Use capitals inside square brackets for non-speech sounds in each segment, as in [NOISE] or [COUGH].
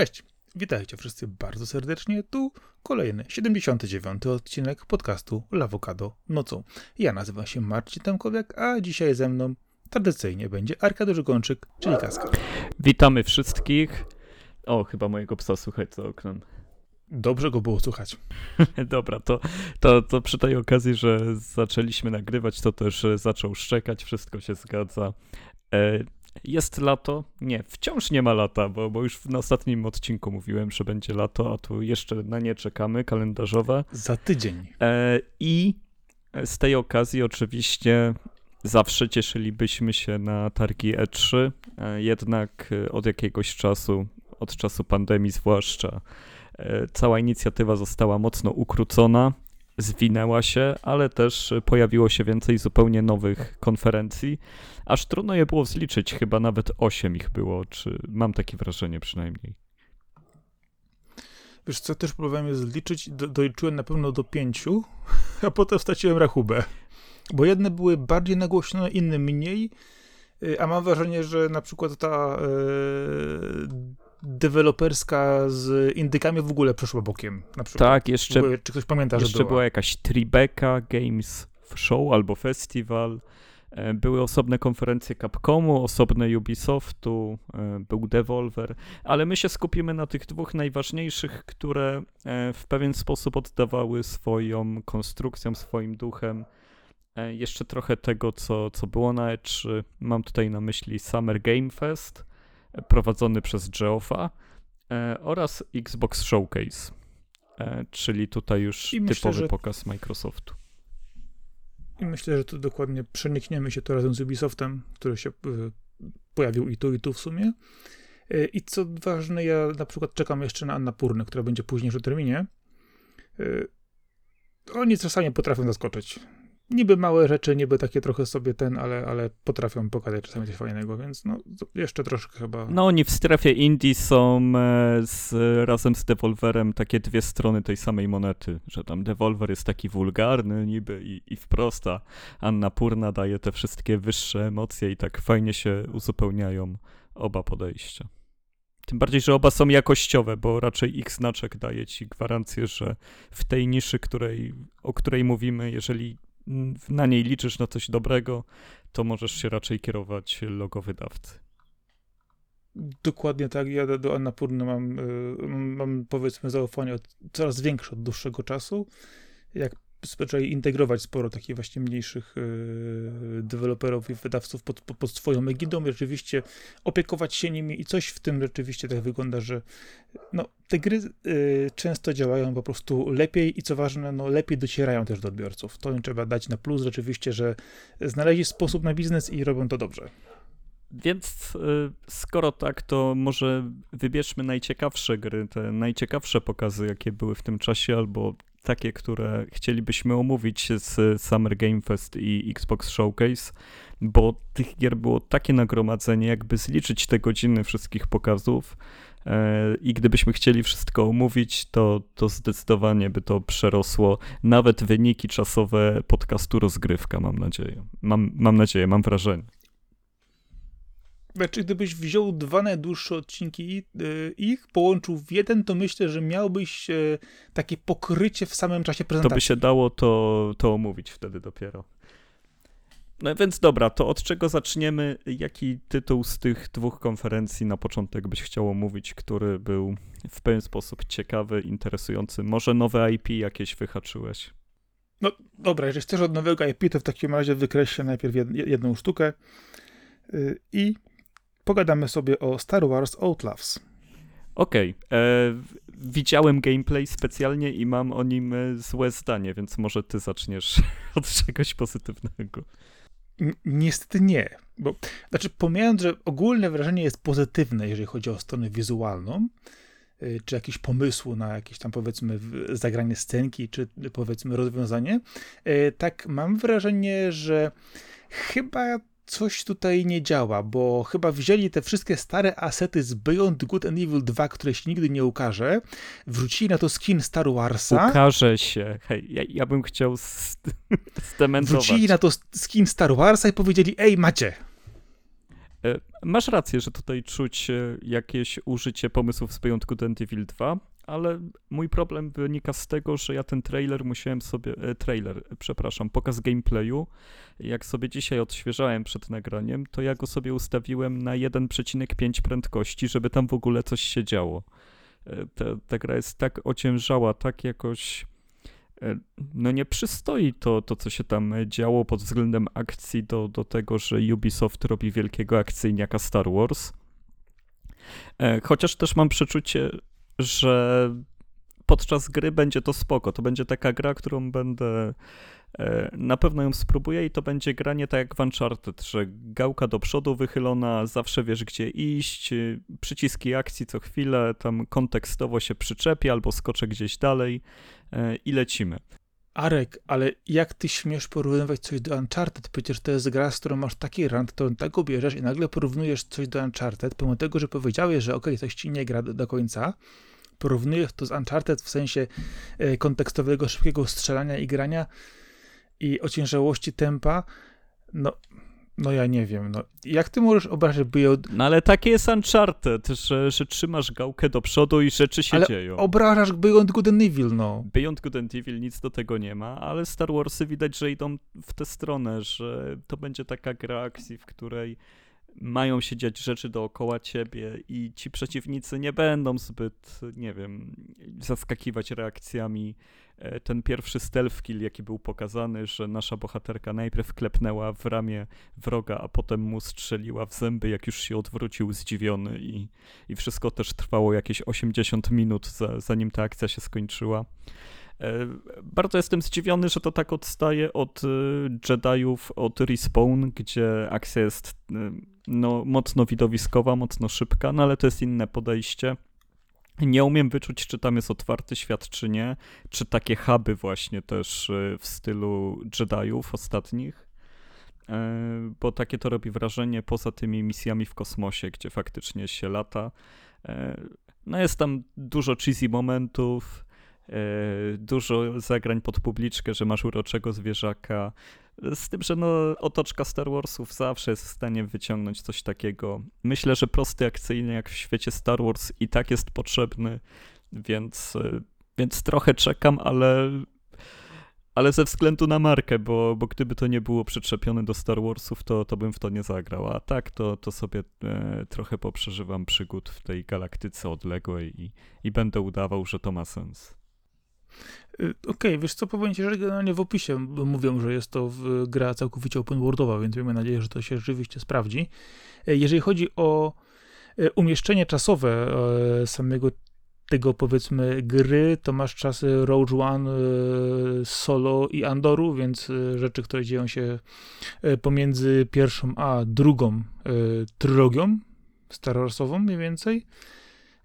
Cześć, witajcie wszyscy bardzo serdecznie. Tu kolejny, 79. odcinek podcastu Lawokado nocą. Ja nazywam się Marcin Tamkowiak, a dzisiaj ze mną tradycyjnie będzie Arkadiusz Gączyk, czyli Kaskar. Witamy wszystkich. O, chyba mojego psa słychać za oknem. Dobrze go było słuchać. [LAUGHS] Dobra, to, to, to przy tej okazji, że zaczęliśmy nagrywać, to też zaczął szczekać, wszystko się zgadza. E, jest lato? Nie, wciąż nie ma lata, bo, bo już na ostatnim odcinku mówiłem, że będzie lato, a tu jeszcze na nie czekamy, kalendarzowe. Za tydzień. E, I z tej okazji oczywiście zawsze cieszylibyśmy się na targi E3, e, jednak od jakiegoś czasu, od czasu pandemii zwłaszcza, cała inicjatywa została mocno ukrócona, zwinęła się, ale też pojawiło się więcej zupełnie nowych konferencji. Aż trudno je było zliczyć, chyba nawet 8 ich było, czy mam takie wrażenie przynajmniej. Wiesz co, też próbowałem je zliczyć, do, doliczyłem na pewno do pięciu, [LAUGHS] a potem straciłem rachubę. Bo jedne były bardziej nagłośnione, inne mniej, y, a mam wrażenie, że na przykład ta e, deweloperska z indykami w ogóle przeszła bokiem. Na przykład. Tak, jeszcze. Ogóle, czy ktoś pamięta, jeszcze że była? była jakaś Tribeca Games Show albo Festival. E, były osobne konferencje Capcomu, osobne Ubisoftu, e, był Devolver, ale my się skupimy na tych dwóch najważniejszych, które e, w pewien sposób oddawały swoją konstrukcją, swoim duchem jeszcze trochę tego, co, co było na E3. Mam tutaj na myśli Summer Game Fest, prowadzony przez Geoffa oraz Xbox Showcase, czyli tutaj już I typowy myślę, pokaz Microsoftu. I myślę, że tu dokładnie przenikniemy się to razem z Ubisoftem, który się y, pojawił i tu, i tu w sumie. I co ważne, ja na przykład czekam jeszcze na Annapurny, która będzie później w terminie. Oni czasami potrafią zaskoczyć niby małe rzeczy, niby takie trochę sobie ten, ale, ale potrafią pokazać czasami coś fajnego, więc no jeszcze troszkę chyba. No oni w strefie indie są e, z, razem z Devolverem takie dwie strony tej samej monety, że tam Devolver jest taki wulgarny niby i, i wprost, a Anna Purna daje te wszystkie wyższe emocje i tak fajnie się uzupełniają oba podejścia. Tym bardziej, że oba są jakościowe, bo raczej ich znaczek daje ci gwarancję, że w tej niszy, której, o której mówimy, jeżeli na niej liczysz na coś dobrego, to możesz się raczej kierować logo wydawcy. Dokładnie tak. Ja do, Annapurny mam, y, mam powiedzmy zaufanie od, coraz większe od dłuższego czasu. Jak zwyczaj integrować sporo takich właśnie mniejszych yy, deweloperów i wydawców pod, pod, swoją egidą rzeczywiście opiekować się nimi i coś w tym rzeczywiście tak wygląda, że no, te gry yy, często działają po prostu lepiej i co ważne, no, lepiej docierają też do odbiorców. To im trzeba dać na plus rzeczywiście, że znaleźli sposób na biznes i robią to dobrze. Więc y, skoro tak, to może wybierzmy najciekawsze gry, te najciekawsze pokazy, jakie były w tym czasie, albo takie, które chcielibyśmy omówić z Summer Game Fest i Xbox Showcase, bo tych gier było takie nagromadzenie, jakby zliczyć te godziny wszystkich pokazów e, i gdybyśmy chcieli wszystko omówić, to, to zdecydowanie by to przerosło nawet wyniki czasowe podcastu Rozgrywka, mam nadzieję. Mam, mam nadzieję, mam wrażenie. Znaczy, gdybyś wziął dwa najdłuższe odcinki y, ich, połączył w jeden, to myślę, że miałbyś y, takie pokrycie w samym czasie prezentacji. To by się dało to, to omówić wtedy dopiero. No więc dobra, to od czego zaczniemy? Jaki tytuł z tych dwóch konferencji na początek byś chciał omówić, który był w pewien sposób ciekawy, interesujący? Może nowe IP jakieś wyhaczyłeś? No dobra, jeżeli chcesz od nowego IP, to w takim razie wykreślę najpierw jedną sztukę y, i pogadamy sobie o Star Wars Outlaws. Okej. Okay. E, widziałem gameplay specjalnie i mam o nim e, złe zdanie, więc może ty zaczniesz [LAUGHS] od czegoś pozytywnego. niestety nie. Bo, znaczy, pomijając, że ogólne wrażenie jest pozytywne, jeżeli chodzi o stronę wizualną, e, czy jakieś pomysłu na jakieś tam powiedzmy zagranie scenki, czy powiedzmy rozwiązanie, tak mam wrażenie, że chyba coś tutaj nie działa, bo chyba wzięli te wszystkie stare asety z Beyond Good and Evil 2, które się nigdy nie ukaże, wrzucili na to skin Star Warsa. Ukaże się. Hej, ja, ja bym chciał zdementować. [LAUGHS] Wrzucili na to skin Star Warsa i powiedzieli, ej, macie. E, masz rację, że tutaj czuć e, jakieś użycie pomysłów z Beyond Good and Evil 2, ale mój problem wynika z tego, że ja ten trailer musiałem sobie, e, trailer, przepraszam, pokaz gameplayu, jak sobie dzisiaj odświeżałem przed nagraniem, to ja go sobie ustawiłem na 1,5 prędkości, żeby tam w ogóle coś się działo. Ta, ta gra jest tak ociężała, tak jakoś no nie przystoi to, to, co się tam działo pod względem akcji do, do tego, że Ubisoft robi wielkiego akcyjniaka Star Wars. E, chociaż też mam przeczucie, że podczas gry będzie to spoko. To będzie taka gra, którą będę e, na pewno ją spróbuję i to będzie granie tak jak w Uncharted, że gałka do przodu wychylona, zawsze wiesz gdzie iść, przyciski akcji co chwilę, tam kontekstowo się przyczepi albo skoczę gdzieś dalej e, i lecimy. Arek, ale jak ty śmiesz porównywać coś do Uncharted? Przecież to jest gra, z którą masz taki rant, to tak ubierzesz i nagle porównujesz coś do Uncharted, pomimo tego, że powiedziałeś, że okej, okay, coś ci nie gra do, do, końca, porównujesz to z Uncharted w sensie e, kontekstowego, szybkiego strzelania i grania i ociężałości tempa, no no ja nie wiem, no. Jak ty możesz obrażać Beyond... No ale takie jest Uncharted, że, że trzymasz gałkę do przodu i rzeczy się ale dzieją. obrażasz Beyond Good and Evil, no. Beyond Good and Evil nic do tego nie ma, ale Star Warsy widać, że idą w tę stronę, że to będzie taka gra akcji, w której mają się dziać rzeczy dookoła ciebie i ci przeciwnicy nie będą zbyt, nie wiem, zaskakiwać reakcjami. E, ten pierwszy stealth kill, jaki był pokazany, że nasza bohaterka najpierw klepnęła w ramię wroga, a potem mu strzeliła w zęby, jak już się odwrócił zdziwiony i, i wszystko też trwało jakieś 80 minut, za, zanim ta akcja się skończyła. E, bardzo jestem zdziwiony, że to tak odstaje od e, Jediów, od Respawn, gdzie akcja jest no, mocno widowiskowa, mocno szybka, no ale to jest inne podejście. Nie umiem wyczuć, czy tam jest otwarty świat, czy nie, czy takie huby właśnie też w stylu Jediów ostatnich, bo takie to robi wrażenie poza tymi misjami w kosmosie, gdzie faktycznie się lata. No jest tam dużo cheesy momentów, E, dużo zagrań pod publiczkę, że masz uroczego zwierzaka. Z tym, że no, otoczka Star Warsów zawsze jest w stanie wyciągnąć coś takiego. Myślę, że prosty akcyjny jak w świecie Star Wars i tak jest potrzebny, więc, e, więc trochę czekam, ale, ale ze względu na markę, bo, bo gdyby to nie było przyczepione do Star Warsów, to, to bym w to nie zagrał. A tak, to, to sobie e, trochę poprzeżywam przygód w tej galaktyce odległej i, i będę udawał, że to ma sens. Y, okej, okay, wiesz co, powiem ci, że generalnie w opisie mówią, że jest to gra całkowicie open worldowa, więc miejmy nadzieję, że to się rzeczywiście sprawdzi. E, jeżeli chodzi o e, umieszczenie czasowe e, samego tego powiedzmy gry, to masz czasy Rogue One, Solo i Andoru, więc rzeczy, które dzieją się pomiędzy pierwszą a drugą trylogią Star Warsową mniej więcej.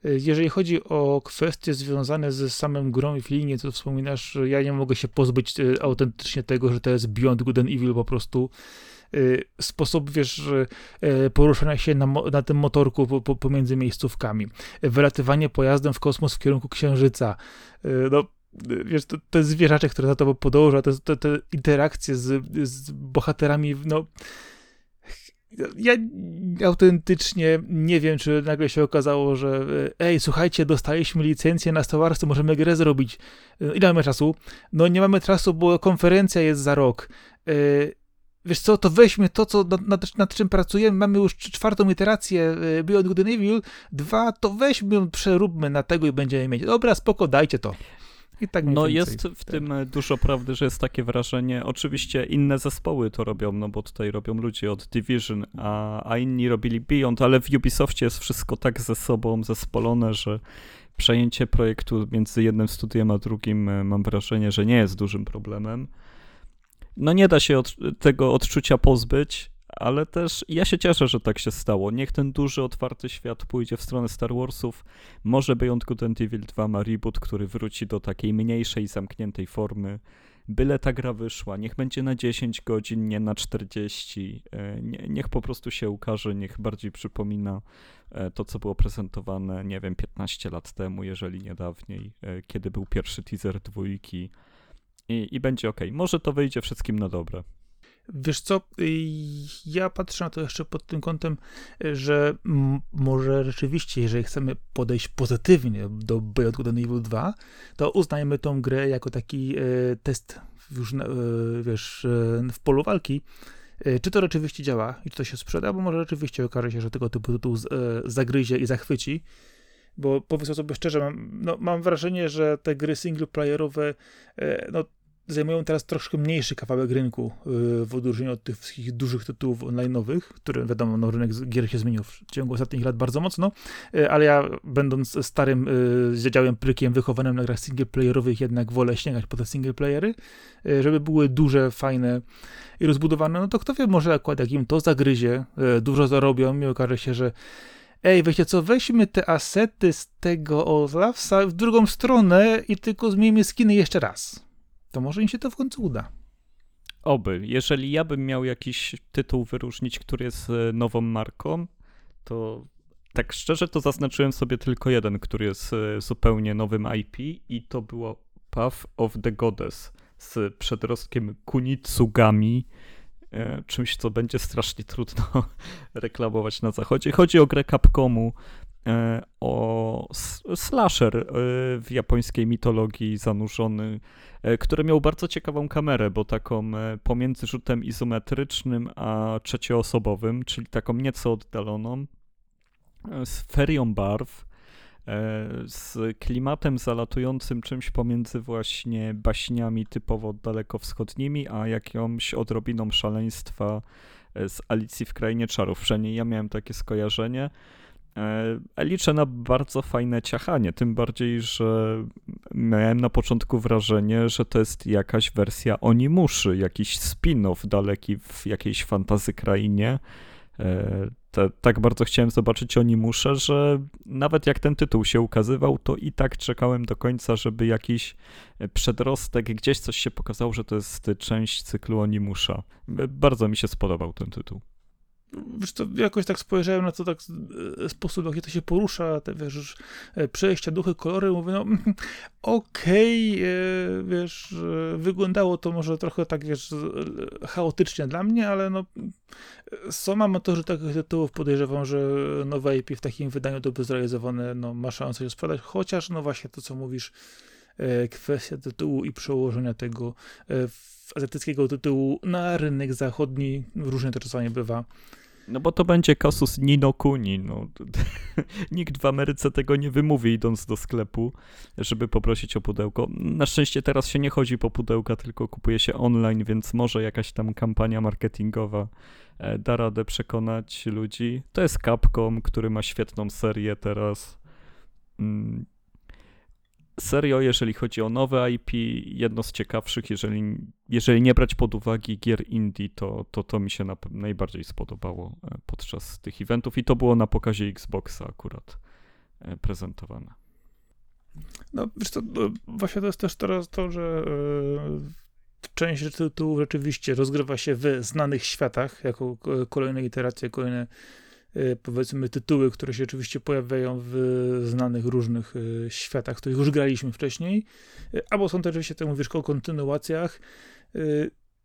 Jeżeli chodzi o kwestie związane z samym grą i filmie, to wspominasz, ja nie mogę się pozbyć e, autentycznie tego, że to jest Beyond Good and Evil po prostu. E, sposób, wiesz, e, poruszania się na, na tym motorku pomiędzy miejscówkami, wylatywanie pojazdem w kosmos w kierunku Księżyca, no wiesz, to, to jest zwierzaczek, które za to podąża, te, te, te interakcje z, z bohaterami, no ja autentycznie nie wiem, czy nagle się okazało, że e, ej, słuchajcie, dostaliśmy licencję na Star możemy grę zrobić. E, ile mamy czasu? No nie mamy czasu, bo konferencja jest za rok. E, wiesz co, to weźmy to, co nad, nad, czym pracujemy, mamy już czwartą iterację Beyond Good and Evil, dwa, to weźmy, przeróbmy na tego i będziemy mieć. Dobra, spoko, dajcie to. I tak no jest w tak. tym dużo prawdy, że jest takie wrażenie. Oczywiście inne zespoły to robią, no bo tutaj robią ludzie od Division, a, a inni robili Beyond, ale w Ubisoftie jest wszystko tak ze sobą zespolone, że przejęcie projektu między jednym studiem a drugim e, mam wrażenie, że nie jest dużym problemem. No nie da się od, tego odczucia pozbyć, ale też ja się cieszę, że tak się stało. Niech ten duży, otwarty świat pójdzie w stronę Star Warsów. Może Beyond Good and Evil 2 ma reboot, który wróci do takiej mniejszej, zamkniętej formy. Byle ta gra wyszła, niech będzie na 10 godzin, nie na 40. E, niech po prostu się ukaże, niech bardziej przypomina e, to, co było prezentowane, nie wiem, 15 lat temu, jeżeli nie dawniej, e, kiedy był pierwszy teaser dwójki. I, i będzie ok. Może to wyjdzie wszystkim na dobre. Wiesz co, y, ja patrzę na to jeszcze pod tym kątem, że m- może rzeczywiście, jeżeli chcemy podejść pozytywnie do Good and Evil 2, to uznajmy tą grę jako taki e, test już, wiesz, w polu walki, czy to rzeczywiście działa i czy to się sprzeda, bo może rzeczywiście okaże się, że tego typu tytuł zagryzie i zachwyci, bo powiedzmy sobie szczerze, mam, no, mam wrażenie, że te gry singleplayerowe, no, zajmują teraz troszkę mniejszy kawałek rynku yy, w odróżnieniu od tych wszystkich dużych tytułów online'owych, które wiadomo, no, rynek gier się zmienił w ciągu ostatnich lat bardzo mocno, yy, ale ja będąc starym yy, zdziadziałym prykiem wychowanym na grach singleplayerowych jednak wolę sięgać po te singleplayery, żeby były duże, fajne i rozbudowane, no to kto wie, może akurat jak im to zagryzie, dużo zarobią i okaże się, że ej, wiecie co, weźmy te asety z tego Olafsa w drugą stronę i tylko zmienimy skiny jeszcze raz to może im się to w końcu uda. Oby. Jeżeli ja bym miał jakiś tytuł wyróżnić, który jest e, nową marką, to tak szczerze to zaznaczyłem sobie tylko jeden, który jest e, zupełnie nowym IP i to było Path of the Goddess z przedrostkiem Kunitsugami, e, czymś, co będzie strasznie trudno [LAUGHS] reklamować na zachodzie. Chodzi o grę Capcomu, o s- slasher e, w japońskiej mitologii zanurzony, e, który miał bardzo ciekawą kamerę, bo taką e, pomiędzy rzutem izometrycznym a trzecioosobowym, czyli taką nieco oddaloną, e, z ferią barw, e, z klimatem zalatującym czymś pomiędzy właśnie baśniami typowo dalekowschodnimi, a jakąś odrobiną szaleństwa e, z Alicji w Krainie Czarów. Przynajmniej ja miałem takie skojarzenie. E, Liczę na bardzo fajne ciachanie, tym bardziej, że miałem na początku wrażenie, że to jest jakaś wersja Onimuszy, jakiś spin-off daleki w jakiejś fantazy krainie. E, te, tak bardzo chciałem zobaczyć Onimuszę, że nawet jak ten tytuł się ukazywał, to i tak czekałem do końca, żeby jakiś przedrostek, gdzieś coś się pokazało, że to jest część cyklu Onimusza. E, Bardzo mi się spodobał ten tytuł. Wiesz co, jakoś tak spojrzałem na to tak e, sposób, jaki to się porusza, te wiesz, e, przejścia, duchy, kolory, mówię, no [LAUGHS] okej, e, wiesz, wyglądało to może trochę tak, wiesz, chaotycznie dla mnie, ale no są amatorzy takich tytułów, podejrzewam, że nowe IP w takim wydaniu by zrealizowane, no ma szansę się sprzedać, chociaż no właśnie to, co mówisz, kwestia tytułu i przełożenia tego azjatyckiego tytułu na rynek zachodni, różnie to czasami bywa. No bo to będzie kasus Nino Kuni. [LAUGHS] No. Nikt w Ameryce tego nie wymówi idąc do sklepu, żeby poprosić o pudełko. Na szczęście teraz się nie chodzi po pudełka, tylko kupuje się online, więc może jakaś tam kampania marketingowa e, da radę przekonać ludzi. To jest Capcom, który ma świetną serię teraz. Serio, jeżeli chodzi o nowe IP, jedno z ciekawszych, jeżeli, jeżeli nie brać pod uwagę gier indie, to to, to mi się na, najbardziej spodobało e, podczas tych eventów i to było na pokazie Xboxa akurat e, prezentowane. No, wiesz co, no, właśnie to jest też teraz to, że e, część tytułów rzeczywiście rozgrywa się w znanych światach, jako kolejne iteracje, kolejne powiedzmy tytuły, które się oczywiście pojawiają w znanych różnych e, światach, których już graliśmy wcześniej, e, albo są to oczywiście, tak mówisz, o kontynuacjach.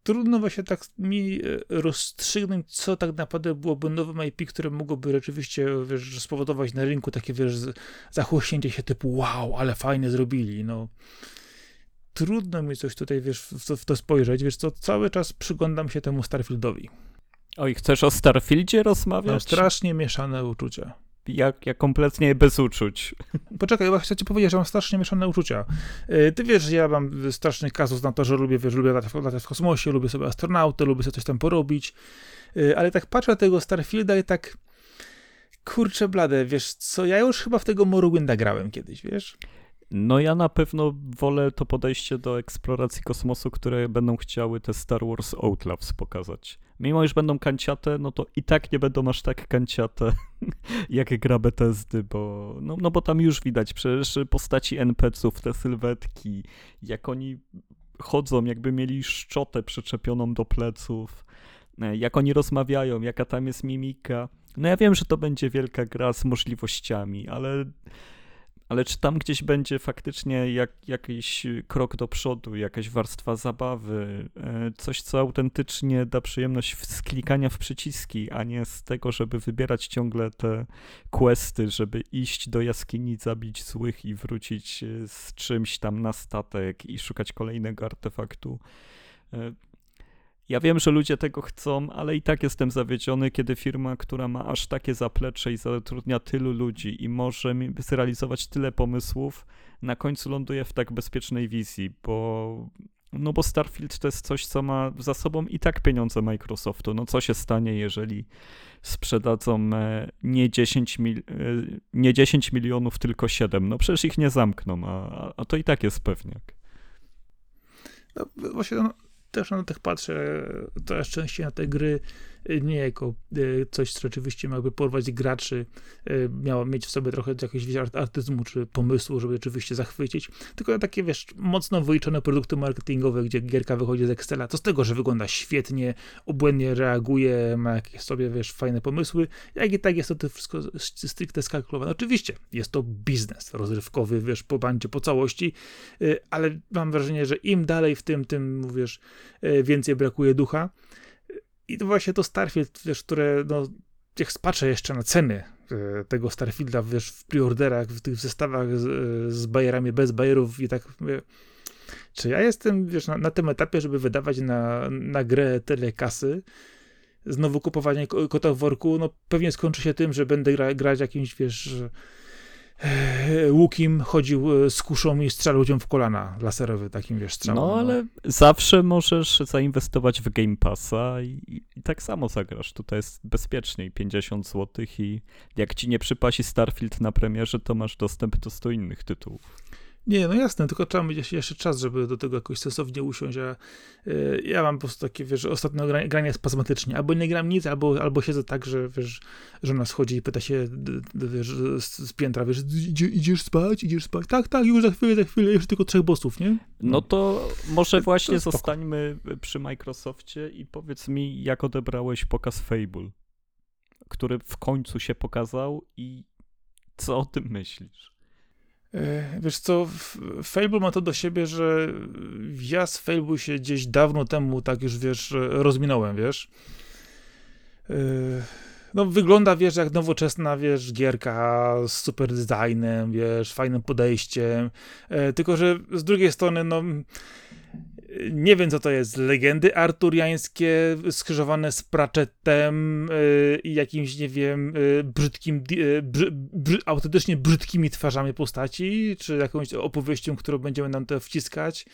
Trudno właśnie tak mi rozstrzygnąć, co tak naprawdę byłoby nowym IP, które mogłoby rzeczywiście, wiesz, spowodować na rynku takie, wiesz, zachłośnięcie się typu wow, ale fajnie zrobili, no. Trudno mi coś tutaj, wiesz, w to, w to spojrzeć, wiesz co, cały czas przyglądam się temu Starfieldowi. Oj, chcesz o Starfieldzie Mam rozmawiać? strasznie mieszane uczucia. Ja, ja kompletnie bez uczuć. Poczekaj, bo chcę ci powiedzieć, że mam strasznie mieszane uczucia. E, Ty wiesz, że ja mam straszny kazus na to, że lubię, wiesz, lubię latać, latać w kosmosie, lubię sobie astronautę, lubię sobie coś tam porobić, E, ale tak patrzę na tego Starfielda i tak kurczę blade, wiesz co, ja już chyba w tego Morrowinda grałem kiedyś, wiesz? No ja na pewno wolę to podejście do eksploracji kosmosu, które będą chciały te Star Wars Outlaws pokazać. Mimo iż będą kanciate, no to i tak nie będą aż tak kanciate [LAUGHS] jak gra Bethesdy, bo, no, no bo tam już widać przecież postaci NPC-ów, te sylwetki, jak oni chodzą, jakby mieli szczotę przyczepioną do pleców, e, jak oni rozmawiają, jaka tam jest mimika. No ja wiem, że to będzie wielka gra z możliwościami, ale ale czy tam gdzieś będzie faktycznie jak, jakiś krok do przodu, jakaś warstwa zabawy, e, coś, co autentycznie da przyjemność z klikania w przyciski, a nie z tego, żeby wybierać ciągle te questy, żeby iść do jaskini, zabić złych i wrócić e, z czymś tam na statek i szukać kolejnego artefaktu. Ja wiem, że ludzie tego chcą, ale i tak jestem zawiedziony, kiedy firma, która ma aż takie zaplecze i zatrudnia tylu ludzi i może zrealizować tyle pomysłów, na końcu ląduje w tak bezpiecznej wizji, bo no bo Starfield to jest coś, co ma za sobą i tak pieniądze Microsoftu. No co się stanie, jeżeli sprzedadzą e, nie 10, mil, e, nie 10 milionów, tylko 7? No przecież ich nie zamkną, a, a to i tak jest pewniak. No właśnie, no, też na tych patrzę coraz częściej na te gry nie jako e, coś, co rzeczywiście miałoby porwać graczy, e, miało mieć w sobie trochę jakiegoś artyzmu czy pomysłu, żeby rzeczywiście zachwycić, tylko takie, wiesz, mocno wyliczone produkty marketingowe, gdzie gierka wychodzi z Excela, to z tego, że wygląda świetnie, obłędnie reaguje, ma jakieś sobie, wiesz, fajne pomysły, jak i tak jest to, to wszystko stricte skalkulowane. Oczywiście jest to biznes rozrywkowy, wiesz, po bandzie, po całości, e, ale mam wrażenie, że im dalej w tym, tym, mówisz, więcej brakuje ducha, i to właśnie to Starfield, wiesz, które, no, jak spatrzę jeszcze na ceny e, tego Starfielda, wiesz, w preorderach, w tych zestawach z, e, z bajerami, bez bajerów i tak mówię, czy ja jestem, wiesz, na, na tym etapie, żeby wydawać na, na grę tyle kasy, znowu kupowanie kota w worku, no pewnie skończy się tym, że będę gra, grać jakimś, wiesz, łukiem chodził e, z kuszą i strzelał ludziom w kolana laserowy, takim wiesz, strzałem. No, no. ale zawsze możesz zainwestować w Game Passa i, i, tak samo zagrasz. Tutaj jest bezpieczniej, 50 zł i jak ci nie przypasi Starfield na premierze, to masz dostęp do 100 innych tytułów. Nie, no jasne, tylko trzeba mieć jeszcze czas, żeby do tego jakoś sensownie usiąść, a y, ja mam po prostu takie, wiesz, ostatnio granie spazmatycznie, albo nie gram nic, albo, albo siedzę tak, że, wiesz, żona schodzi i pyta się, wiesz, z, z piętra, wiesz, idziesz spać, idziesz spać, tak, tak, już za chwilę, za chwilę, już tylko trzech bossów, nie? No, no to może właśnie to zostańmy przy Microsoftie i powiedz mi, jak odebrałeś pokaz Fable, który w końcu się pokazał i co o tym myślisz? E, wiesz co, Fable ma to do siebie, że ja z Fable się gdzieś dawno temu tak już, wiesz, rozminąłem, wiesz. E, no wygląda, wiesz, jak nowoczesna, wiesz, gierka z super designem, wiesz, fajnym podejściem, e, tylko że z drugiej strony, no nie wiem, co to jest. Legendy arturiańskie skrzyżowane z Pratchettem y, i jakimś, nie wiem, y, brzydkim, y, autentycznie brzydkimi twarzami postaci, czy jakąś opowieścią, którą będziemy nam to wciskać.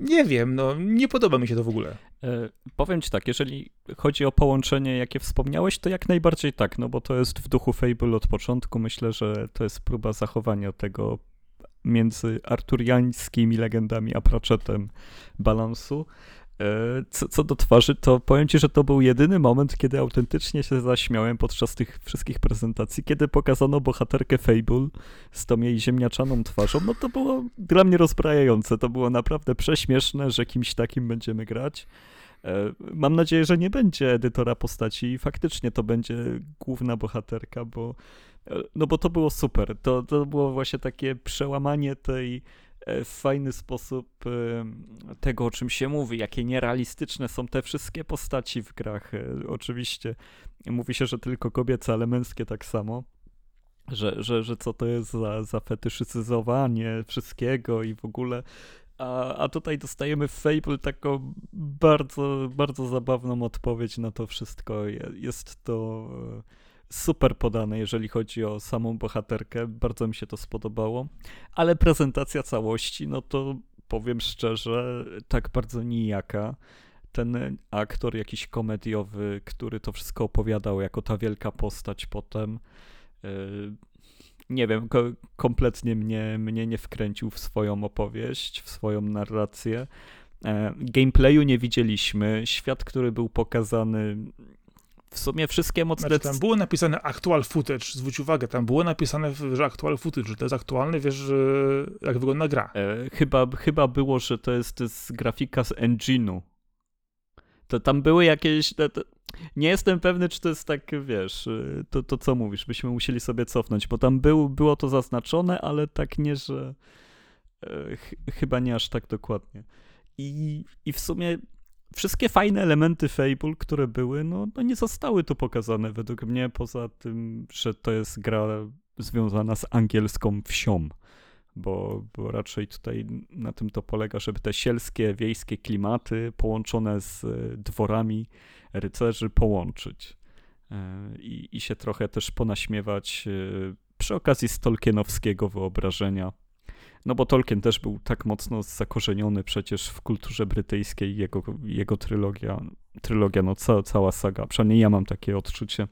Nie wiem, no nie podoba mi się to w ogóle. E, powiem ci tak, jeżeli chodzi o połączenie, jakie wspomniałeś, to jak najbardziej tak, no bo to jest w duchu Fable od początku. Myślę, że to jest próba zachowania tego między arturiańskimi legendami a Pratchettem balansu. E, co, co, do twarzy, to powiem ci, że to był jedyny moment, kiedy autentycznie się zaśmiałem podczas tych wszystkich prezentacji, kiedy pokazano bohaterkę Fable z tą jej ziemniaczaną twarzą. No to było dla mnie rozbrajające. To było naprawdę prześmieszne, że kimś takim będziemy grać. E, mam nadzieję, że nie będzie edytora postaci i faktycznie to będzie główna bohaterka, bo no bo to było super. To, to było właśnie takie przełamanie tej e, w fajny sposób e, tego, o czym się mówi, jakie nierealistyczne są te wszystkie postaci w grach. E, oczywiście mówi się, że tylko kobiece, ale męskie tak samo. Że, że, że co to jest za, za fetyszyzowanie wszystkiego i w ogóle. A, a tutaj dostajemy w Fable taką bardzo, bardzo zabawną odpowiedź na to wszystko. Jest to super podane, jeżeli chodzi o samą bohaterkę. Bardzo mi się to spodobało. Ale prezentacja całości, no to powiem szczerze, tak bardzo nijaka. Ten aktor jakiś komediowy, który to wszystko opowiadał jako ta wielka postać potem. Yy, nie wiem, ko kompletnie mnie, mnie nie wkręcił w swoją opowieść, w swoją narrację. E, gameplayu nie widzieliśmy. Świat, który był pokazany, w sumie wszystkie mocne... Znaczy, tam było napisane actual footage, zwróć uwagę, tam było napisane, że actual footage, że to jest aktualny, wiesz, jak wygląda gra. E, chyba, chyba było, że to jest z grafika z engine'u. To tam były jakieś... To, to, Nie jestem pewny, czy to jest tak, wiesz, y, to, to co mówisz, byśmy musieli sobie cofnąć, bo tam był, było to zaznaczone, ale tak nie, że e, ch chyba nie aż tak dokładnie. I, I w sumie wszystkie fajne elementy Fable, które były, no, no nie zostały tu pokazane według mnie, poza tym, że to jest gra związana z angielską wsią. Bo, bo raczej tutaj na tym to polega, żeby te sielskie, wiejskie klimaty połączone z e, dworami rycerzy połączyć. E, I, I się trochę też ponaśmiewać e, przy okazji z Tolkienowskiego wyobrażenia. No bo Tolkien też był tak mocno zakorzeniony przecież w kulturze brytyjskiej, jego, jego trylogia, trylogia no ca, cała saga, przynajmniej ja mam takie odczucie.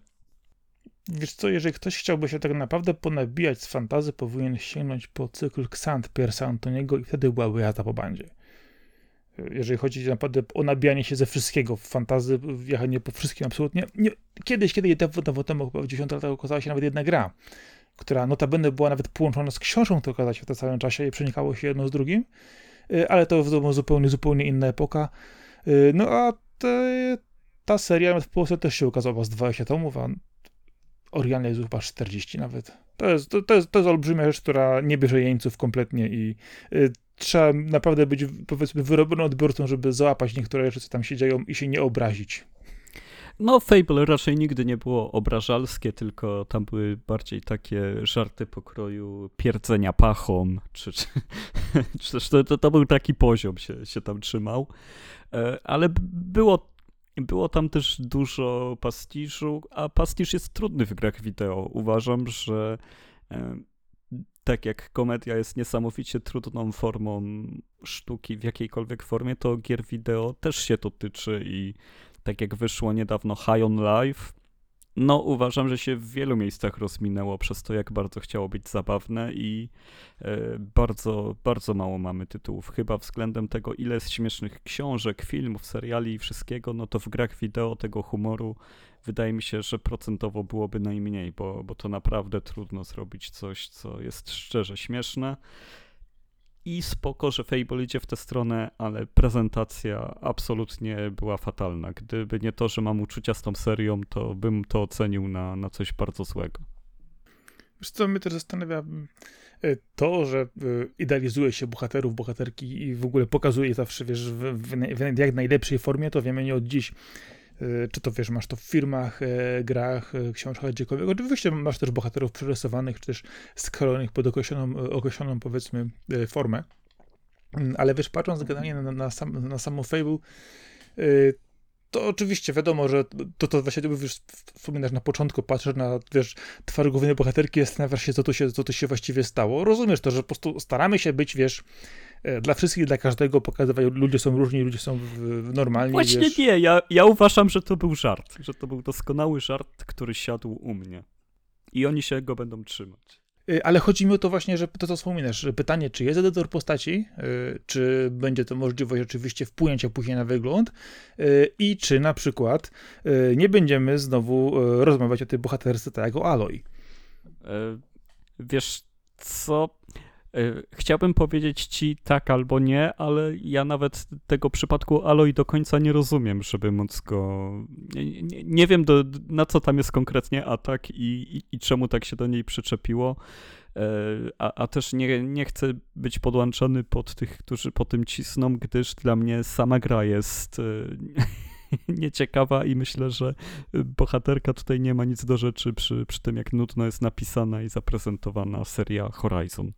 Wiesz co, jeżeli ktoś chciałby się tak naprawdę ponabijać z fantazy, powinien sięgnąć po cykl Ksant Piersa Antoniego i wtedy byłaby jazda po bandzie. Jeżeli chodzi naprawdę o nabijanie się ze wszystkiego w fantazy, jechanie po wszystkim absolutnie. Nie, kiedyś, kiedyś dawno temu, chyba w 10 latach okazała się nawet jedna gra, która notabene była nawet połączona z książką, która okazała się w tym samym czasie i przenikało się jedno z drugim, y, ale to była zupełnie, zupełnie inna epoka. Y, no a te, ta seria w Polsce też się ukazała z 20 tomów, a oryginalnie jest chyba 40 nawet. To jest, to, to, jest, to jest olbrzymia rzecz, która nie bierze jeńców kompletnie i y, trzeba naprawdę być, powiedzmy, wyrobionym odbiorcą, żeby załapać niektóre rzeczy, co tam się dzieją i się nie obrazić. No, Fable raczej nigdy nie było obrażalskie, tylko tam były bardziej takie żarty pokroju pierdzenia pachą, czy, czy, [LAUGHS] czy też to, to, to, był taki poziom, się, się tam trzymał. E, ale było, było tam też dużo pastiżu, a pastiż jest trudny w grach wideo. Uważam, że e, tak jak komedia jest niesamowicie trudną formą sztuki w jakiejkolwiek formie, to gier wideo też się to tyczy i tak jak wyszło niedawno High on Life, no uważam, że się w wielu miejscach rozminęło przez to, jak bardzo chciało być zabawne i e, bardzo, bardzo mało mamy tytułów. Chyba względem tego, ile jest śmiesznych książek, filmów, seriali i wszystkiego, no to w grach wideo tego humoru wydaje mi się, że procentowo byłoby najmniej, bo, bo to naprawdę trudno zrobić coś, co jest szczerze śmieszne i spoko, że Fable idzie w tę stronę, ale prezentacja absolutnie była fatalna. Gdyby nie to, że mam uczucia z tą serią, to bym to ocenił na, na coś bardzo złego. Wiesz co, mnie też zastanawia e, to, że e, idealizuje się bohaterów, bohaterki i w ogóle pokazuje je zawsze, wiesz, w, w, w jak najlepszej formie, to wiemy nie od dziś. E, czy to wiesz, masz to w firmach, grach, książkach, gdziekolwiek. Oczywiście masz też bohaterów przerysowanych, czy też skalonych pod określoną, określoną powiedzmy, formę. Mm, ale wiesz, patrząc generalnie na, na, sam, na samą Fable, to oczywiście wiadomo, że to, to właśnie już wspominasz na początku, patrzysz na, wiesz, twarz głównej bohaterki, zastanawiasz się, co tu się, co tu się właściwie stało. Rozumiesz to, że po prostu staramy się być, wiesz, e, dla wszystkich, dla każdego pokazywać, ludzie są różni, ludzie są normalni. Właśnie wiesz. nie, ja, ja uważam, że to był żart, że to był doskonały żart, który siadł u mnie. I oni się go będą trzymać. Y, ale chodzi mi o to właśnie, że to co wspominasz, pytanie, czy jest edytor postaci, y, czy będzie to możliwość oczywiście wpłynięcia później na wygląd i czy na przykład nie będziemy znowu rozmawiać o tej bohaterce tak jak o Aloy. E, wiesz co, E, chciałbym powiedzieć ci tak albo nie, ale ja nawet tego przypadku Aloy do końca nie rozumiem, żeby móc go. Nie, nie, nie wiem, do, na co tam jest konkretnie atak i, i, i czemu tak się do niej przyczepiło. E, a, a też nie, nie chcę być podłączony pod tych, którzy po tym cisną, gdyż dla mnie sama gra jest e, [LAUGHS] nieciekawa i myślę, że bohaterka tutaj nie ma nic do rzeczy przy, przy tym, jak nudno jest napisana i zaprezentowana seria Horizon.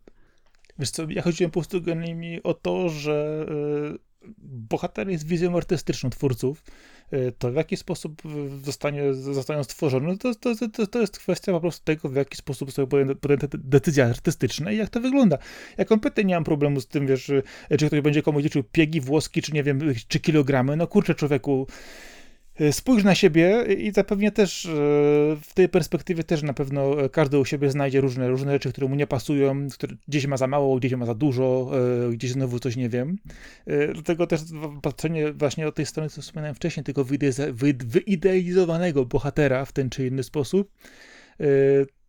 Wiesz co, ja chodziłem po prostu generalnie o to, że y, bohater jest wizją artystyczną twórców, y, to w jaki sposób zostanie, zostaną stworzone, to, to, to, to jest kwestia po prostu tego, w jaki sposób zostały podjęte decyzje artystyczne i jak to wygląda. Ja kompletnie nie mam problemu z tym, wiesz, czy ktoś będzie komuś liczył piegi, włoski, czy nie wiem, czy kilogramy, no kurczę człowieku, E, spójrz na siebie i zapewne też e, w tej perspektywie też na pewno każdy u siebie znajdzie różne, różne rzeczy, które mu nie pasują, które gdzieś ma za mało, gdzieś ma za dużo, e, gdzieś znowu coś nie wiem. Dlatego też patrzenie właśnie od tej strony, co wspomniałem wcześniej, tego wyidealizowanego bohatera w ten czy inny sposób,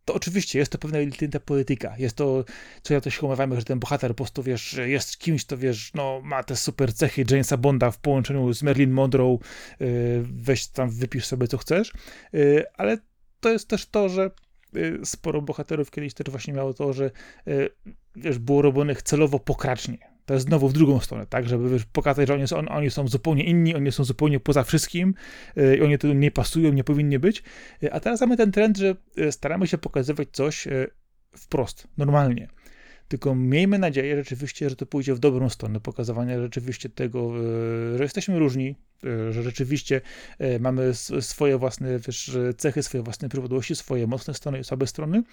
to oczywiście jest to pewna elitna polityka. Jest to, co ja to się umawiamy, że ten bohater po prostu, wiesz, jest kimś, to wiesz, no, ma te super cechy Jamesa Bonda w połączeniu z Marilyn Monroe, yy, weź tam, wypisz sobie co chcesz, yy, ale to jest też to, że yy, sporo bohaterów kiedyś też właśnie miało to, że wiesz, było robionych celowo pokracznie to jest znowu w drugą stronę, tak, żeby pokazać, że oni są, oni są zupełnie inni, oni są zupełnie poza wszystkim yy, i oni tu nie pasują, nie powinni być. Yy, a teraz mamy ten trend, że yy, staramy się pokazywać coś wprost, normalnie. Tylko miejmy nadzieję rzeczywiście, że to pójdzie w dobrą stronę, pokazywania rzeczywiście tego, że jesteśmy różni, że rzeczywiście mamy swoje własne wiesz, cechy, swoje własne przypadłości, swoje mocne strony i słabe strony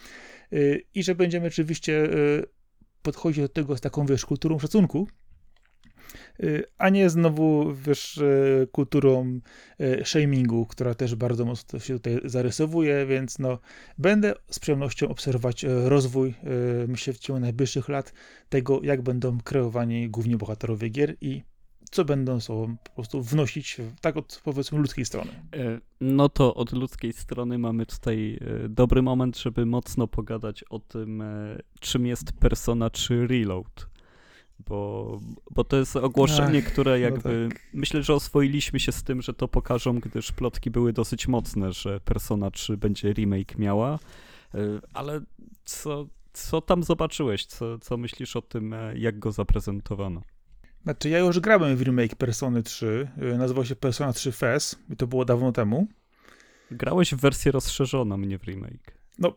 i że będziemy rzeczywiście podchodzi do tego z taką, wiesz, kulturą szacunku, y, a nie znowu, wiesz, y, kulturą y, shamingu, która też bardzo mocno się tutaj zarysowuje, więc no, będę z przyjemnością obserwować rozwój, myślę, w ciągu najbliższych lat tego, jak będą kreowani główni bohaterowie gier i co będą sobą po prostu wnosić, tak od powiedzmy ludzkiej strony. E, no to od ludzkiej strony mamy tutaj e, dobry moment, żeby mocno pogadać o tym, e, czym jest Persona 3 Reload. Bo, bo to jest ogłoszenie, Ach, które no jakby. No tak. Myślę, że oswoiliśmy się z tym, że to pokażą, gdyż plotki były dosyć mocne, że Persona 3 będzie remake miała. Ale co, co tam zobaczyłeś? Co, co myślisz o tym, jak go zaprezentowano? Znaczy, ja już grałem w remake Persony 3. Y, nazywał się Persona 3 FES i to było dawno temu. Grałeś w wersję rozszerzoną, nie w remake. No,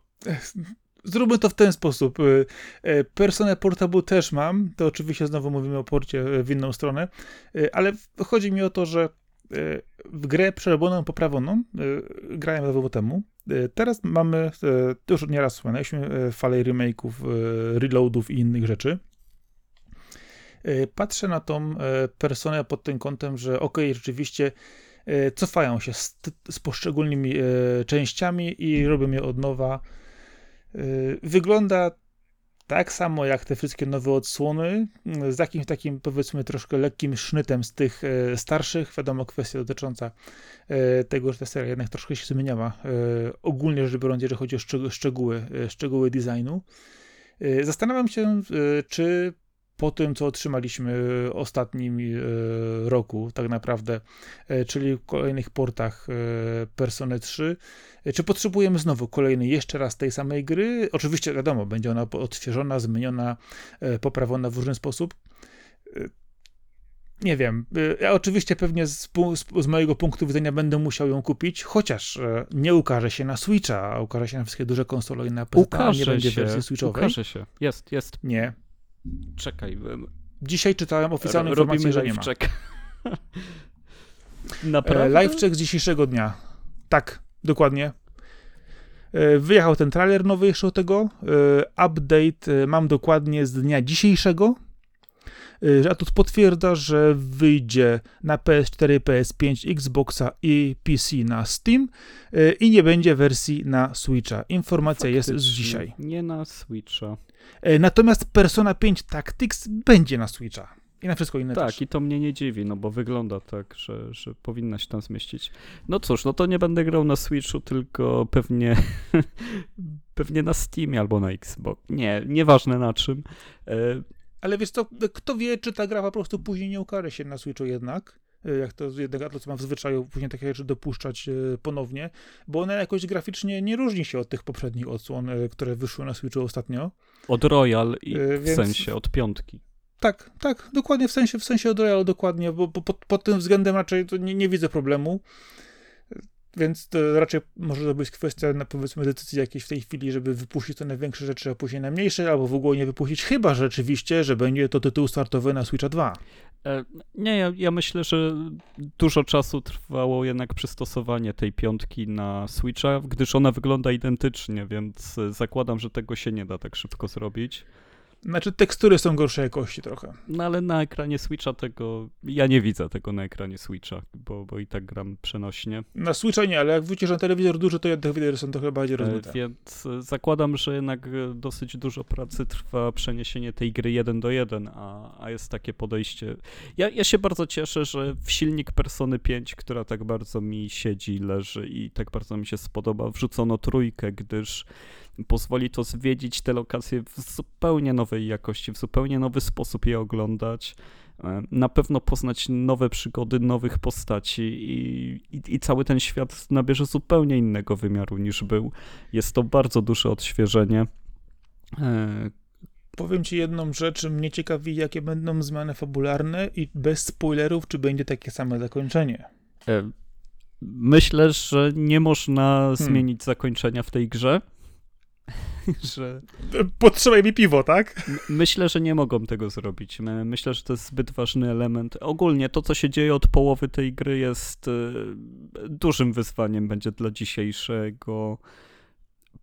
zróbmy to w ten sposób. Y, y, Personę Portable też mam. To oczywiście znowu mówimy o porcie w inną stronę, ale chodzi mi o to, że w grę przerobioną, poprawioną grałem dawno temu. Teraz mamy, już nieraz wspominaliśmy, falę remake'ów, reloadów i innych rzeczy. E, patrzę na tą e, personę pod tym kątem, że ok, rzeczywiście e, cofają się z, z poszczególnymi częściami i robią je od nowa. Wygląda tak samo jak te wszystkie nowe odsłony, z jakimś takim powiedzmy troszkę lekkim sznytem z tych starszych. Wiadomo, kwestia dotycząca tego, że ta seria jednak troszkę się zmieniała. Ogólnie rzecz biorąc, jeżeli chodzi o szczegóły, szczegóły designu. Zastanawiam się, czy po tym, co otrzymaliśmy w ostatnim e, roku, tak naprawdę, e, czyli w kolejnych portach e, Persony 3. Czy potrzebujemy znowu kolejnej jeszcze raz tej samej gry? Oczywiście, wiadomo, będzie ona odświeżona, zmieniona, poprawiona w różny sposób. Nie wiem. Ja oczywiście pewnie z, z, mojego punktu widzenia będę musiał ją kupić, chociaż nie ukaże się na Switcha, a ukaże się na wszystkie duże konsole i na PC, ukaże nie będzie się, wersji Switchowej. Ukaże się. Jest, jest. Nie. Czekaj. Dzisiaj czytałem oficjalną informację, że nie ma. Check. [LAUGHS] Naprawdę? Live check z dzisiejszego dnia. Tak, dokładnie. E, wyjechał ten trailer nowy jeszcze od tego. E, update e, mam dokładnie z dnia dzisiejszego. A tu potwierdza, że wyjdzie na PS4, PS5, Xboxa i PC na Steam i nie będzie wersji na Switcha. Informacja Faktycznie, jest z dzisiaj. Nie na Switcha. E, natomiast Persona 5 Tactics będzie na Switcha. I na wszystko inne Tak, też. i to mnie nie dziwi, no bo wygląda tak, że, że powinna się tam zmieścić. No cóż, no to nie będę grał na Switchu, tylko pewnie [LAUGHS] pewnie na Steamie albo na Xbox. Nie, nieważne na czym. Ale wiesz co, kto wie, czy ta gra po prostu później nie ukaże się na Switchu jednak. E, jak to jednak Atlas ma w zwyczaju później takie rzeczy dopuszczać e, ponownie, bo ona jakoś graficznie nie różni się od tych poprzednich odsłon, e, które wyszły na Switchu ostatnio. Od Royal i w Więc... sensie, od piątki. Tak, tak, dokładnie w sensie, w sensie od Royal, dokładnie, bo, bo pod, pod tym względem raczej nie, nie widzę problemu. Więc to raczej może to być kwestia, na powiedzmy, decyzji jakiejś w tej chwili, żeby wypuścić te największe rzeczy, a później najmniejsze, albo w ogóle nie wypuścić, chyba rzeczywiście, że będzie to tytuł startowy na Switcha 2. E, nie, ja, ja, myślę, że dużo czasu trwało jednak przystosowanie tej piątki na Switcha, gdyż ona wygląda identycznie, więc zakładam, że tego się nie da tak szybko zrobić. Znaczy tekstury są gorszej jakości trochę. No ale na ekranie Switcha tego, ja nie widzę tego na ekranie Switcha, bo, bo i tak gram przenośnie. Na Switcha nie, ale jak wrócisz na telewizor duży, to jednak widery są trochę bardziej e, rozmyte. E, więc zakładam, że jednak dosyć dużo pracy trwa przeniesienie tej gry 1 do 1, a, a jest takie podejście. Ja, ja się bardzo cieszę, że w silnik Persony 5, która tak bardzo mi siedzi, leży i tak bardzo mi się spodoba, wrzucono trójkę, gdyż pozwoli to zwiedzić te lokacje w zupełnie nowej jakości, w zupełnie nowy sposób je oglądać. E, na pewno poznać nowe przygody, nowych postaci i, i, i, cały ten świat nabierze zupełnie innego wymiaru niż był. Jest to bardzo duże odświeżenie. E, Powiem ci jedną rzecz, mnie ciekawi, jakie będą zmiany fabularne i bez spoilerów, czy będzie takie same zakończenie. E, myślę, że nie można hmm. zmienić zakończenia w tej grze. [LAUGHS] że... Potrzebaj mi piwo, tak? Myślę, że nie mogą tego zrobić. Myślę, że to jest zbyt ważny element. Ogólnie to, co się dzieje od połowy tej gry jest e, dużym wyzwaniem będzie dla dzisiejszego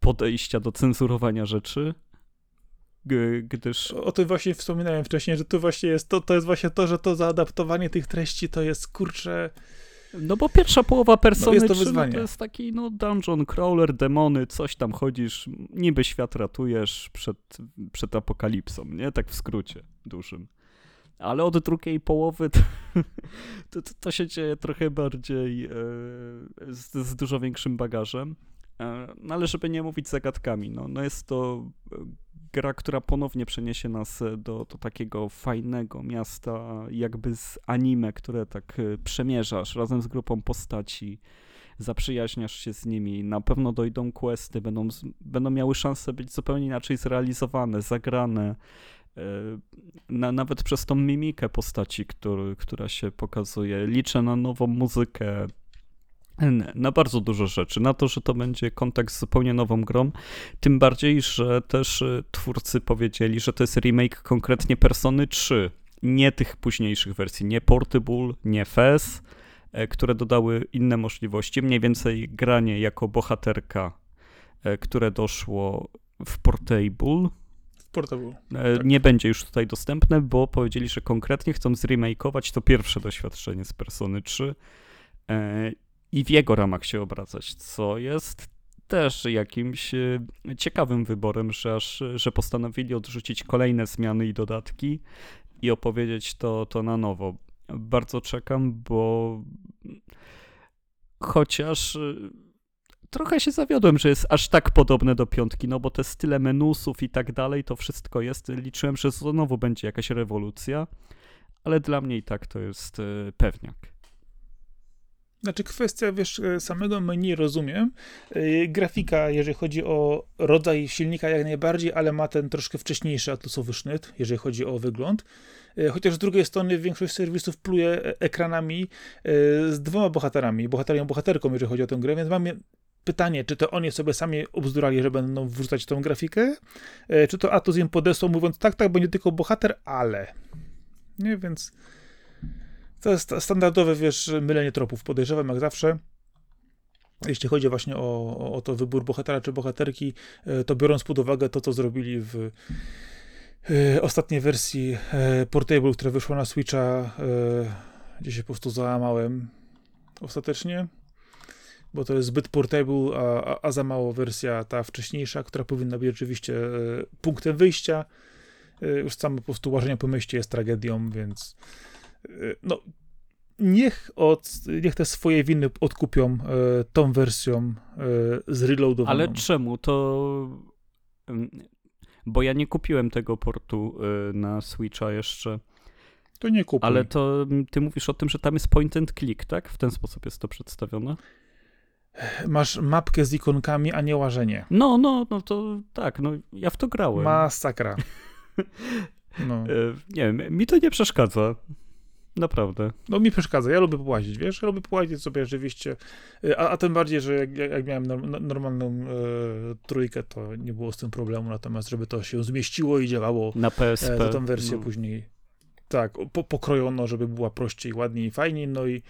podejścia do cenzurowania rzeczy gdyż... O tym właśnie wspominałem wcześniej, że tu właśnie jest, to, to jest właśnie to, że to zaadaptowanie tych treści to jest, kurczę... No bo pierwsza połowa persony no jest to, wyzwanie. to jest taki no dungeon crawler, demony, coś tam chodzisz, niby świat ratujesz przed, przed apokalipsą, nie? Tak w skrócie dużym. Ale od drugiej połowy to, [LAUGHS] to, to się dzieje trochę bardziej e, z, z, dużo większym bagażem. E, no ale żeby nie mówić zagadkami, no, no jest to gra, która ponownie przeniesie nas e, do, do takiego fajnego miasta, jakby z anime, które tak e, przemierzasz razem z grupą postaci, zaprzyjaźniasz się z nimi, na pewno dojdą questy, będą, będą miały szansę być zupełnie inaczej zrealizowane, zagrane, e, na, nawet przez tą mimikę postaci, który, która się pokazuje. Liczę na nową muzykę, na bardzo dużo rzeczy, na to, że to będzie kontekst z zupełnie nową grą, tym bardziej, że też y, twórcy powiedzieli, że to jest remake konkretnie Persony 3, nie tych późniejszych wersji, nie Portable, nie FES, e, które dodały inne możliwości, mniej więcej granie jako bohaterka, e, które doszło w Portable, Portable. E, tak. Nie będzie już tutaj dostępne, bo powiedzieli, że konkretnie chcą zremakeować to pierwsze doświadczenie z Persony 3 i w jego ramach się obracać, co jest też jakimś e, ciekawym wyborem, że, aż, że postanowili odrzucić kolejne zmiany i dodatki i opowiedzieć to, to na nowo. Bardzo czekam, bo chociaż e, trochę się zawiodłem, że jest aż tak podobne do piątki, no bo te style menusów i tak dalej, to wszystko jest. Liczyłem, że znowu będzie jakaś rewolucja, ale dla mnie i tak to jest e, pewniak. Znaczy kwestia, wiesz, e, samego menu rozumiem. E, grafika, jeżeli chodzi o rodzaj silnika jak najbardziej, ale ma ten troszkę wcześniejszy atlusowy sznyt, jeżeli chodzi o wygląd. E, chociaż z drugiej strony większość serwisów pluje ekranami z dwoma bohaterami, bohaterem bohaterką, jeżeli chodzi o tę grę, więc mam pytanie, czy to oni sobie sami obzdurali, że będą wrzucać tą grafikę, czy to Atlus im podesłał mówiąc tak, tak, będzie tylko bohater, ale... Nie, więc... To jest standardowe, wiesz, mylenie tropów, podejrzewam jak zawsze. Jeśli chodzi właśnie o, o to wybór bohatera czy bohaterki, e, to biorąc pod uwagę to, co zrobili w e, ostatniej wersji e, Portable, która wyszła na Switcha, gdzie się po prostu załamałem ostatecznie, bo to jest zbyt portable, a, a, za mało wersja ta wcześniejsza, która powinna być oczywiście punktem wyjścia. Już samo po prostu łażenie po mieście jest tragedią, więc no, niech, od, niech te swoje winy odkupią e, tą wersją e, zreloadowaną. Ale czemu? To... Bo ja nie kupiłem tego portu e, na Switcha jeszcze. To nie kupuj. Ale to ty mówisz o tym, że tam jest point and click, tak? W ten sposób jest to przedstawione? Masz mapkę z ikonkami, a nie łażenie. No, no, no to tak, no ja w to grałem. Masakra. [LAUGHS] No. E, nie wiem, mi to nie przeszkadza. Naprawdę. No mi przeszkadza, ja lubię połazić, wiesz, ja lubię połazić sobie rzeczywiście, y, a, a tym bardziej, że jak, jak miałem normalną e, trójkę, to nie było z tym problemu, natomiast żeby to się zmieściło i działało na PSP, e, to tą wersję no. później tak, po, pokrojono, żeby była prościej, ładniej i fajniej, no i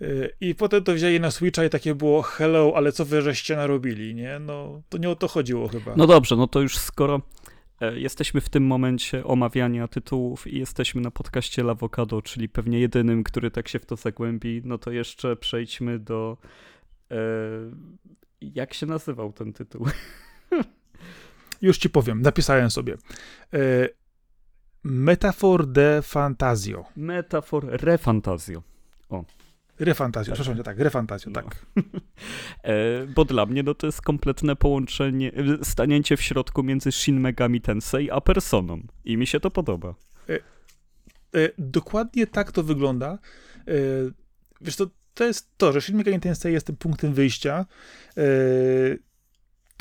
e, i potem to wzięli na Switcha i takie było hello, ale co wy żeście narobili, nie? No, to nie o to chodziło chyba. No dobrze, no to już skoro jesteśmy w tym momencie omawiania tytułów i jesteśmy na podcaście Lawokado, czyli pewnie jedynym, który tak się w to zagłębi. No to jeszcze przejdźmy do. E, jak się nazywał ten tytuł? [LAUGHS] Już ci powiem, napisałem sobie. E, Metafor de Fantasio. Metafor re Fantasio. O. Refantazjo, Tak. przepraszam, tak, refantazjo, No. tak. [LAUGHS] E, bo dla mnie no to jest kompletne połączenie, e, stanięcie w środku między Shin Megami Tensei a Personą. I mi się to podoba. E, dokładnie tak to wygląda. E, wiesz, to, to jest to, że Shin Megami Tensei jest tym punktem wyjścia. E,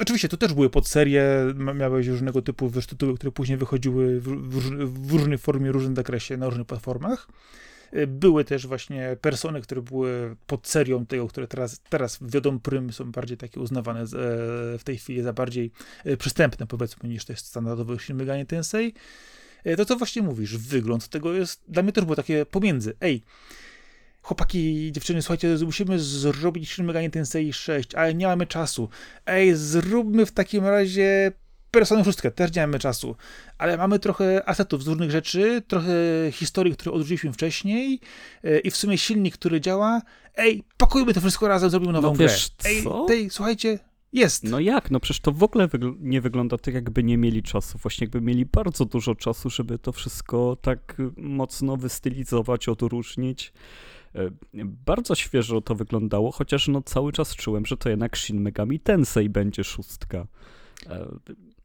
oczywiście, to też były podserie, miałeś różnego typu wiesz, tytuły, które później wychodziły w, w, w różnej formie, różnym zakresie, na różnych platformach. E, Były też właśnie persony, które były pod serią tego, które teraz, teraz wiodą prym, są bardziej takie uznawane e, w tej chwili za bardziej e, przystępne, powiedzmy, niż to jest standardowy Shin Megami Tensei. To co właśnie mówisz, wygląd tego jest, dla mnie też było takie pomiędzy, ej, chłopaki, dziewczyny, słuchajcie, musimy zrobić Shin Megami Tensei 6, ale nie mamy czasu. Ej, zróbmy w takim razie Personę 6, też nie mamy czasu, ale mamy trochę asetów z różnych rzeczy, trochę historii, które odrzuciliśmy wcześniej e, i w sumie silnik, który działa. Ej, pakujmy to wszystko razem, zrobimy nową No wiesz grę. Ej, co? tej, słuchajcie, jest. No jak? No przecież to w ogóle wygl- nie wygląda tak, jakby nie mieli czasu. Właśnie jakby mieli bardzo dużo czasu, żeby to wszystko tak mocno wystylizować, odróżnić. E, Bardzo świeżo to wyglądało, chociaż no cały czas czułem, że to jednak Shin Megami Tensei będzie szóstka.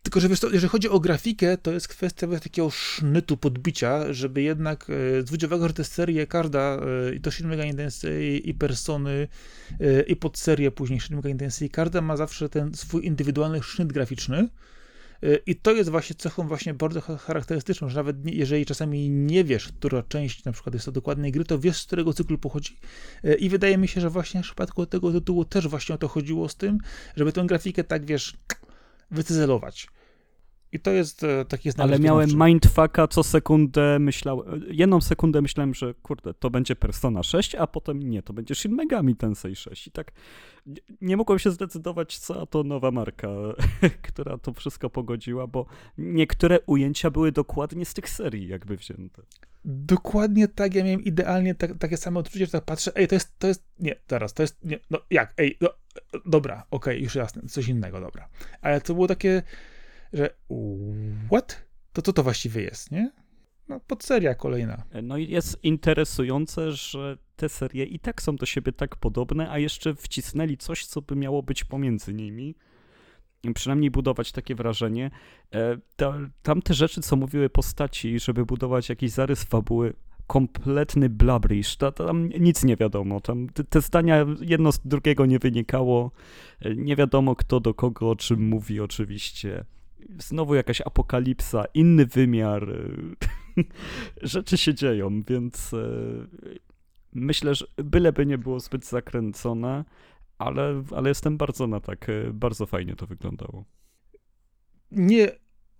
E, Tylko, że wiesz, to, jeżeli chodzi o grafikę, to jest kwestia wiesz, takiego sznytu, podbicia, żeby jednak e, zwrócić uwagę, że te serie e, i to Shin Megami Tensei, i Persony, e, i podserie później Shin Megami Tensei, każda ma zawsze ten swój indywidualny sznyt graficzny. E, I to jest właśnie cechą właśnie bardzo cha- charakterystyczną, że nawet jeżeli czasami nie wiesz, która część na przykład jest to dokładnej gry, to wiesz, z którego cyklu pochodzi. E, I wydaje mi się, że właśnie w przypadku tego tytułu też właśnie o to chodziło z tym, żeby tę grafikę tak, wiesz, wycyzelować. I to jest e, taki znak Ale miałem mindfucka co sekundę, myślałem, jedną sekundę myślałem, że kurde, to będzie Persona 6, a potem nie, to będzie Shin Megami Tensei 6 i tak nie- nie mogłem się zdecydować, co to nowa marka, [LAUGHS] która to wszystko pogodziła, bo niektóre ujęcia były dokładnie z tych serii jakby wzięte. Dokładnie tak, ja miałem idealnie tak, takie samo odczucie, że tak patrzę, ej, to jest, to jest, nie, teraz, to jest, nie, no jak, ej, no, dobra, okej, już jasne, coś innego, dobra. Ale to było takie, że what? To co to właściwie jest, nie? No, podseria kolejna. No i jest interesujące, że te serie i tak są do siebie tak podobne, a jeszcze wcisnęli coś, co by miało być pomiędzy nimi. Przynajmniej budować takie wrażenie. E, ta, tamte rzeczy, co mówiły postaci, żeby budować jakiś zarys fabuły, kompletny blabrish, ta, tam nic nie wiadomo. Tam te, zdania jedno z drugiego nie wynikało. E, Nie wiadomo, kto do kogo o czym mówi, oczywiście. Znowu jakaś apokalipsa, inny wymiar. e, [LAUGHS] Rzeczy się dzieją, więc myślę, że byleby nie było zbyt zakręcone, ale, ale jestem bardzo na tak. e, Bardzo fajnie to wyglądało. Nie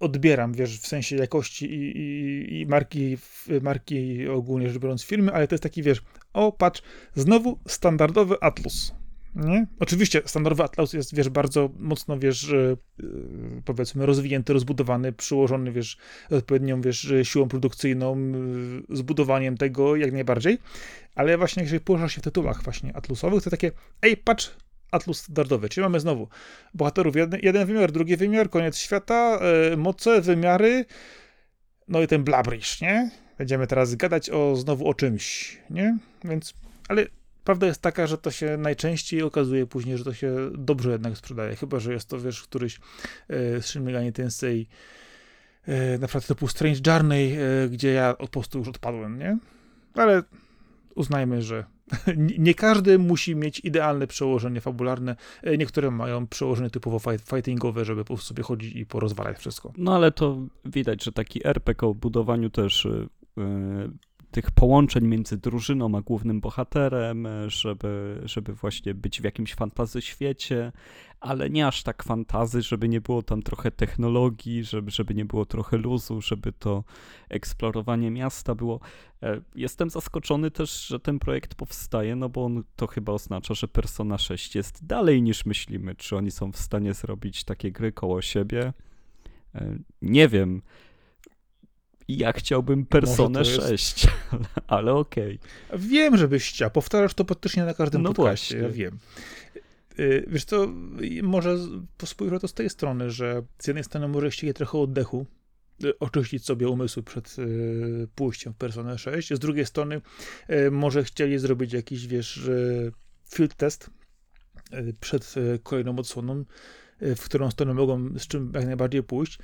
odbieram, wiesz, w sensie jakości i, i, i marki, marki ogólnie rzecz biorąc firmy, ale to jest taki, wiesz, o patrz, znowu standardowy Atlus. Nie? Oczywiście standardowy Atlus jest, wiesz, bardzo mocno, wiesz, e, e, powiedzmy rozwinięty, rozbudowany, przyłożony, wiesz, odpowiednią, wiesz, siłą produkcyjną, zbudowaniem tego jak najbardziej, ale właśnie jeżeli poruszasz się w tytułach właśnie Atlusowych, to takie, ej, patrz, Atlus standardowy, czyli mamy znowu bohaterów jeden, jeden wymiar, drugi wymiar, koniec świata, e, moce, wymiary, no i ten blabrish, nie? Będziemy teraz gadać o znowu o czymś, nie? Więc, ale prawda jest taka, że to się najczęściej okazuje później, że to się dobrze jednak sprzedaje, chyba, że jest to, wiesz, któryś e, z Shin Tensei e, na przykład typu Strange Journey, e, gdzie ja po prostu już odpadłem, nie? Ale uznajmy, że [LAUGHS] nie- każdy musi mieć idealne przełożenie fabularne. E, Niektóre mają przełożenie typowo fight, fightingowe, żeby po sobie chodzić i porozwalać wszystko. No ale to widać, że taki RPG o budowaniu też tych połączeń między drużyną a głównym bohaterem, y, żeby, żeby właśnie być w jakimś fantazy świecie, ale nie aż tak fantazy, żeby nie było tam trochę technologii, żeby, żeby nie było trochę luzu, żeby to eksplorowanie miasta było. E, Jestem zaskoczony też, że ten projekt powstaje, no bo on to chyba oznacza, że Persona 6 jest dalej niż myślimy. Czy oni są w stanie zrobić takie gry koło siebie? E, Nie wiem. Ja chciałbym Personę to jest- 6, [LAUGHS] ale, okej. Wiem, żebyś chciał. Powtarzasz to praktycznie na każdym No podcaście, właśnie. ja wiem. Y, Wiesz co, może spojrzę to z tej strony, że z jednej strony może chcieli trochę oddechu y, oczyścić sobie umysły przed y, pójściem w Personę 6. Z drugiej strony może chcieli zrobić jakiś, wiesz, field test przed kolejną odsłoną, w którą stronę mogą z czym jak najbardziej pójść,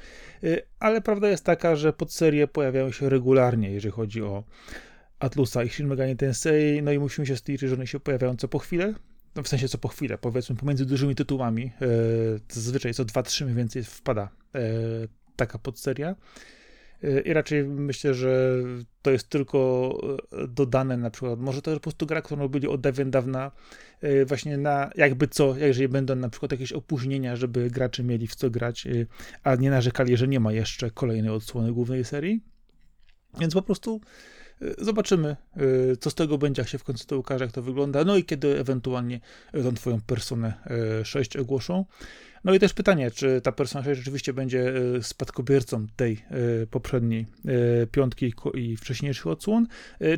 ale prawda jest taka, że podserie pojawiają się regularnie, jeżeli chodzi o Atlusa i Shin Megami Tensei, no i musimy się stwierdzić, że one się pojawiają co po chwilę, no w sensie co po chwilę, powiedzmy pomiędzy dużymi tytułami, e, zazwyczaj co 2-3 mniej więcej wpada taka podseria. E, I raczej myślę, że to jest tylko e, dodane na przykład, może to jest po prostu gra, którą robili od dawien dawna, e, właśnie na jakby co, jeżeli będą na przykład jakieś opóźnienia, żeby gracze mieli w co grać, a nie narzekali, że nie ma jeszcze kolejnej odsłony głównej serii. Więc po prostu Zobaczymy, co z tego będzie, jak się w końcu to ukaże, jak to wygląda, no i kiedy ewentualnie tą twoją personę 6 y, ogłoszą. No i też pytanie, czy ta Persona 6 rzeczywiście będzie y, spadkobiercą tej poprzedniej piątki i wcześniejszych odsłon,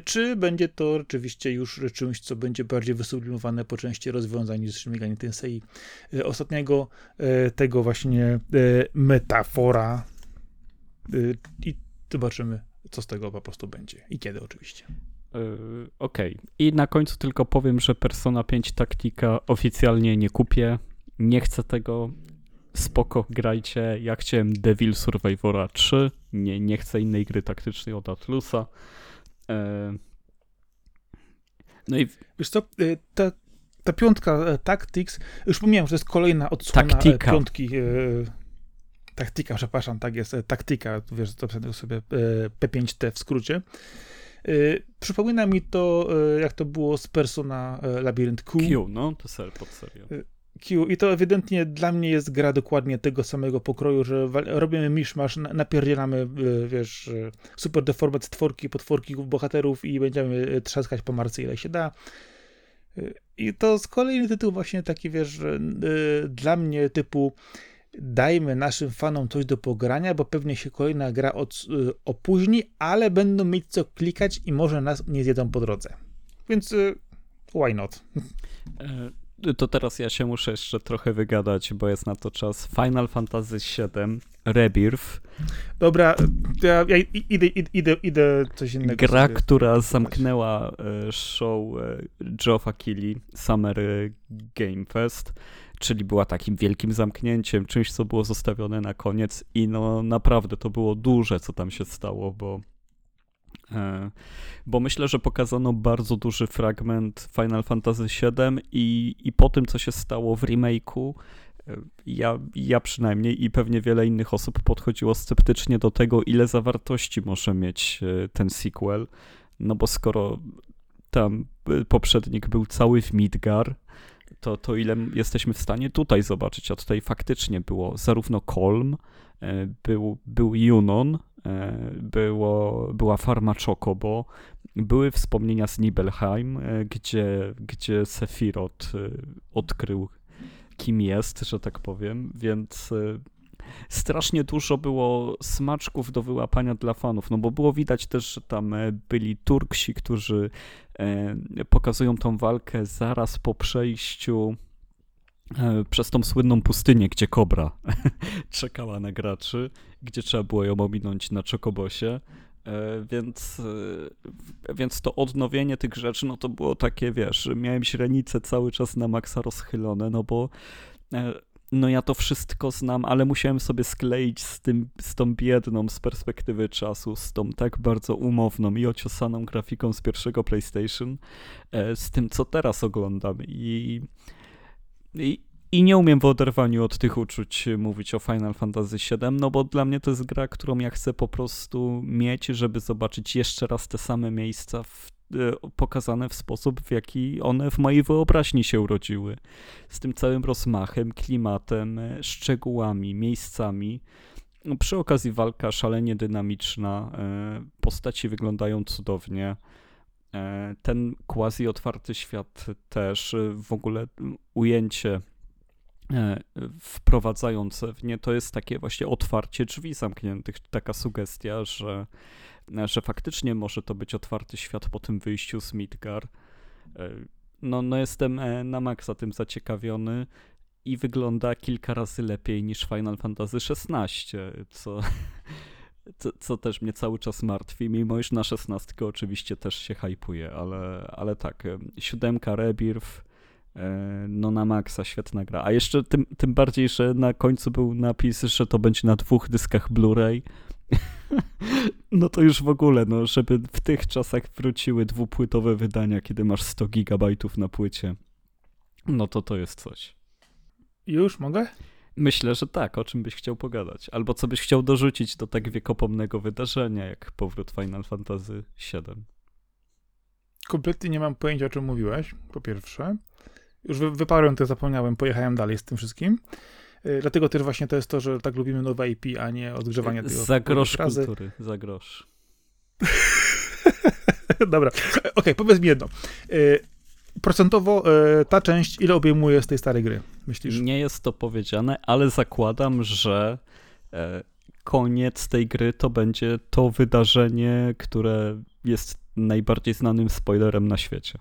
czy będzie to rzeczywiście już czymś, co będzie bardziej wysublimowane po części rozwiązań niż Megami Tensei ostatniego, tego właśnie metafora i zobaczymy, co z tego po prostu będzie i kiedy oczywiście. Okej. Okay. I na końcu tylko powiem, że Persona 5 Taktika oficjalnie nie kupię. Nie chcę tego. Spoko, grajcie. Ja chciałem Devil Survivora 3. Nie, nie chcę innej gry taktycznej od Atlusa. Yy. No i wiesz co, y, ta, ta piątka e, Tactics, już pomijam, że to jest kolejna odsłona e, Taktika. piątki e, taktika, przepraszam, tak jest, e, taktika, wiesz, to sobie e, P5T w skrócie. E, przypomina mi to, jak to było z Persona Labyrinth Q. Q, no, to ser, pod serią. Q. I to ewidentnie dla mnie jest gra dokładnie tego samego pokroju, że robimy miszmasz, napierdzielamy, wiesz, super deformat stworki, potworki bohaterów i będziemy trzaskać po marce ile się da. I to z kolejny tytuł właśnie taki, wiesz, dla mnie typu dajmy naszym fanom coś do pogrania, bo pewnie się kolejna gra od, y, opóźni, ale będą mieć co klikać i może nas nie zjedzą po drodze. Więc y, why not? E, to teraz ja się muszę jeszcze trochę wygadać, bo jest na to czas. Final Fantasy VII Rebirth. Dobra, ja, ja idę, idę, idę coś innego. Gra, która zamknęła e, show e, Geoffa Keighley Summer Game Fest czyli była takim wielkim zamknięciem, czymś, co było zostawione na koniec i no naprawdę to było duże, co tam się stało, bo e, bo myślę, że pokazano bardzo duży fragment Final Fantasy VII i, i po tym, co się stało w remake'u, e, ja, ja przynajmniej i pewnie wiele innych osób podchodziło sceptycznie do tego, ile zawartości może mieć e, ten sequel. No bo skoro tam poprzednik był cały w Midgar, to, to ile jesteśmy w stanie tutaj zobaczyć. A tutaj faktycznie było zarówno Kolm, e, był, był Junon, e, było, była farma Chocobo, były wspomnienia z Nibelheim, e, gdzie, gdzie Sephiroth odkrył kim jest, że tak powiem, więc strasznie dużo było smaczków do wyłapania dla fanów, no bo było widać też, że tam byli Turksi, którzy E, pokazują tą walkę zaraz po przejściu e, przez tą słynną pustynię, gdzie kobra [LAUGHS] czekała na graczy, gdzie trzeba było ją ominąć na czokobosie. E, więc, więc to odnowienie tych rzeczy, no to było takie, wiesz, miałem źrenice cały czas na maksa rozchylone, no bo no ja to wszystko znam, ale musiałem sobie skleić z, tym, z tą biedną z perspektywy czasu, z tą tak bardzo umowną i ociosaną grafiką z pierwszego PlayStation, e, z tym, co teraz oglądam. I, i, nie umiem w oderwaniu od tych uczuć mówić o Final Fantasy VII, no bo dla mnie to jest gra, którą ja chcę po prostu mieć, żeby zobaczyć jeszcze raz te same miejsca w E, pokazane w sposób, w jaki one w mojej wyobraźni się urodziły. Z tym całym rozmachem, klimatem, e, szczegółami, miejscami. No, przy okazji walka szalenie dynamiczna, postaci wyglądają cudownie. Ten quasi otwarty świat też, w ogóle ujęcie wprowadzające w nie, to jest takie właśnie otwarcie drzwi zamkniętych, taka sugestia, że że faktycznie może to być otwarty świat po tym wyjściu z Midgar. E, no, no jestem e, na maksa tym zaciekawiony i wygląda kilka razy lepiej niż Final Fantasy XVI, co, [LAUGHS] co, co też mnie cały czas martwi, mimo iż na szesnastkę oczywiście też się hypuje, ale, ale tak, siódemka Rebirth, e, no na maksa świetna gra. A jeszcze tym, tym bardziej, że na końcu był napis, że to będzie na dwóch dyskach Blu-ray. [LAUGHS] No to już w ogóle, no, żeby w tych czasach wróciły dwupłytowe wydania, kiedy masz 100 gigabajtów na płycie, no to to jest coś. Już mogę? Myślę, że tak, o czym byś chciał pogadać. Albo co byś chciał dorzucić do tak wiekopomnego wydarzenia, jak powrót Final Fantasy VII. Kompletnie nie mam pojęcia, o czym mówiłeś, po pierwsze. Już wy, wyparłem to, zapomniałem, pojechałem dalej z tym wszystkim. Yy, dlatego też właśnie to jest to, że tak lubimy nowe IP, a nie odgrzewanie tego. Za grosz kultury, za grosz. [LAUGHS] Dobra, okej, okay, powiedz mi jedno. Procentowo yy, ta część ile obejmuje z tej starej gry, myślisz? Nie jest to powiedziane, ale zakładam, że e, koniec tej gry to będzie to wydarzenie, które jest najbardziej znanym spoilerem na świecie.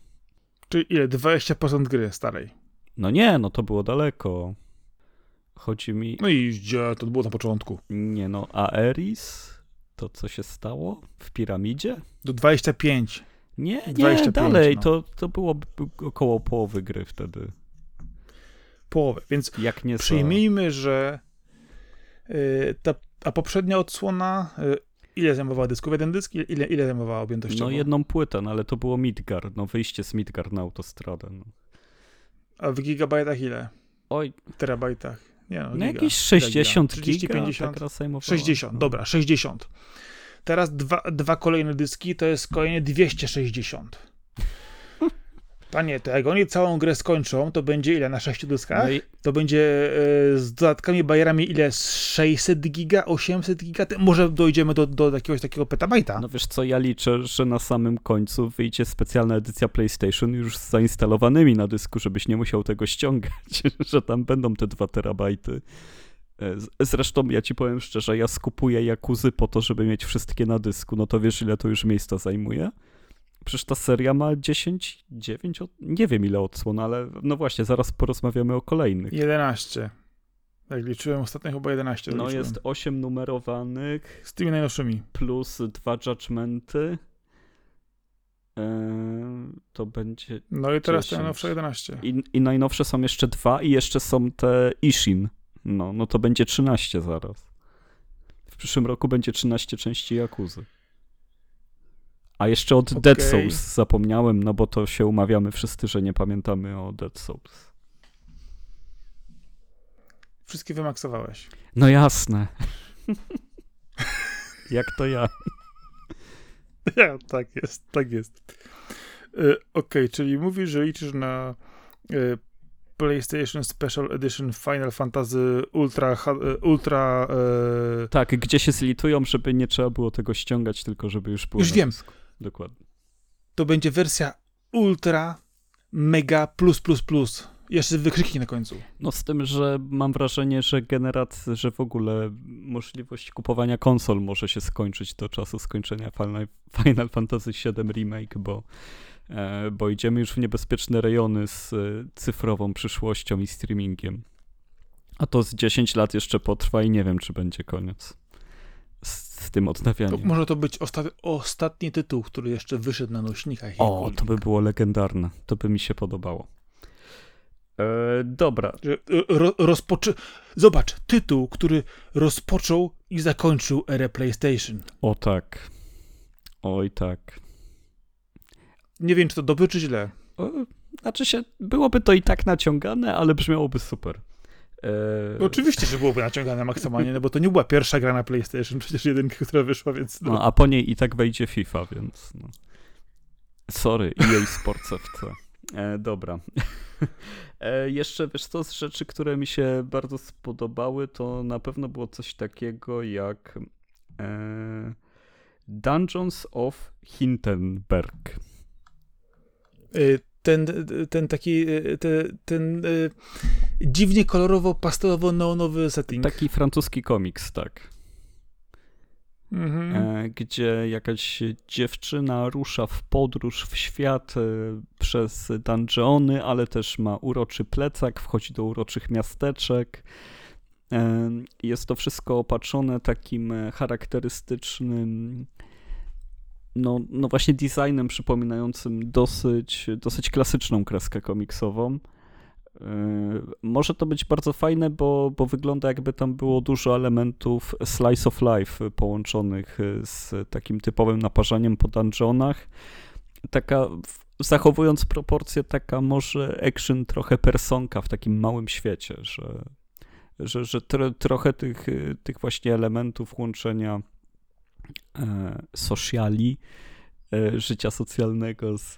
Czyli ile? 20% gry starej? No nie, no to było daleko. Chodzi mi... No i gdzie to było na początku? Nie no, Aeris? To co się stało? W piramidzie? Do 25. Nie, nie, 25, dalej. no. To, to było b- około połowy gry wtedy. Połowę, więc Jak nie przyjmijmy, że yy, ta, a poprzednia odsłona yy, ile zajmowała dysków? Jeden dysk? Ile, ile zajmowała objętościowo? No jedną płytę, no ale to było Midgard, no wyjście z Midgard na autostradę. No. A w gigabajtach ile? Oj, W terabajtach? Nie no, no giga. jakieś Ile 60 giga? 30, giga 50? ta gra zajmowała. 60, no. dobra, 60. Teraz dwa, dwa kolejne dyski to jest kolejne 260. Panie, to jak oni całą grę skończą, to będzie ile na 6 dyskach? No i To będzie e, z dodatkami bajerami ile? Z 600 giga, 800 giga? Może dojdziemy do, do jakiegoś takiego petabajta. no wiesz co, ja liczę, że na samym końcu wyjdzie specjalna edycja PlayStation już z zainstalowanymi na dysku, żebyś nie musiał tego ściągać, [LAUGHS] że tam będą te 2 terabajty. Zresztą ja ci powiem szczerze, ja skupuję Jakuzy po to, żeby mieć wszystkie na dysku. No to wiesz, ile to już miejsca zajmuje? Przecież ta seria ma 10, 9, od- nie wiem ile odsłon, ale no właśnie, zaraz porozmawiamy o kolejnych. 11. Jak liczyłem ostatnio chyba 11. No liczyłem. jest 8 numerowanych, Z tymi najnowszymi. plus dwa judgmenty. Eee, to będzie. No i teraz 10. te najnowsze 11. I, I najnowsze są jeszcze dwa, i jeszcze są te Ishin. No, no to będzie 13 zaraz. W przyszłym roku będzie 13 części Jakuzy. A jeszcze od Dead Okej. Souls zapomniałem, no bo to się umawiamy wszyscy, że nie pamiętamy o Dead Souls. Wszystkie wymaksowałeś. No jasne. [LAUGHS] Jak to ja. Ja, tak jest, tak jest. E, Okej, czyli mówisz, że liczysz na e, PlayStation Special Edition Final Fantasy Ultra, e, Ultra e, Tak, gdzie się zlitują, żeby nie trzeba było tego ściągać, tylko żeby już było. Już wiem. dysku. Dokładnie. to będzie wersja Ultra Mega Plus Plus Plus. Jeszcze wykrzyki na końcu. No z tym, że mam wrażenie, że generat, że w ogóle możliwość kupowania konsol może się skończyć do czasu skończenia Final, Final Fantasy VII Remake, bo, bo idziemy już w niebezpieczne rejony z e, cyfrową przyszłością i streamingiem. A to z 10 lat jeszcze potrwa i nie wiem, czy będzie koniec z, z tym To odnawianiem. może to być osta- ostatni tytuł, który jeszcze wyszedł na nośnikach. O, to by było legendarne. To by mi się podobało. E, dobra, e, Ro, rozpoczy... Zobacz, tytuł, który rozpoczął i zakończył erę PlayStation. o tak. Oj tak. Nie wiem, czy to dobrze, czy źle. Znaczy się, byłoby to i tak naciągane, ale brzmiałoby super. E, No, oczywiście, że byłoby naciągane maksymalnie, no bo to nie była pierwsza gra na PlayStation, przecież jedynka, która wyszła, więc... No. no, a po niej i tak wejdzie FIFA, więc. No. Sorry, EA Sports FC. E, dobra. [LAUGHS] E, jeszcze wiesz co, z rzeczy, które mi się bardzo spodobały, to na pewno było coś takiego jak e, Dungeons of Hindenburg. Y, Ten, ten taki, y, te, ten y, dziwnie kolorowo, pastelowo-neonowy setting. Taki francuski komiks, tak. Mhm. e, gdzie jakaś dziewczyna rusza w podróż w świat e, przez dungeony, ale też ma uroczy plecak, wchodzi do uroczych miasteczek E, jest to wszystko opatrzone takim charakterystycznym, no, no właśnie designem przypominającym dosyć, dosyć klasyczną kreskę komiksową. E, może to być bardzo fajne, bo, bo wygląda jakby tam było dużo elementów slice of life połączonych z takim typowym naparzaniem po dungeonach. Taka, zachowując proporcje, taka może action trochę personka w takim małym świecie, że że, że tro, trochę tych, tych właśnie elementów łączenia sociali, e, życia socjalnego z,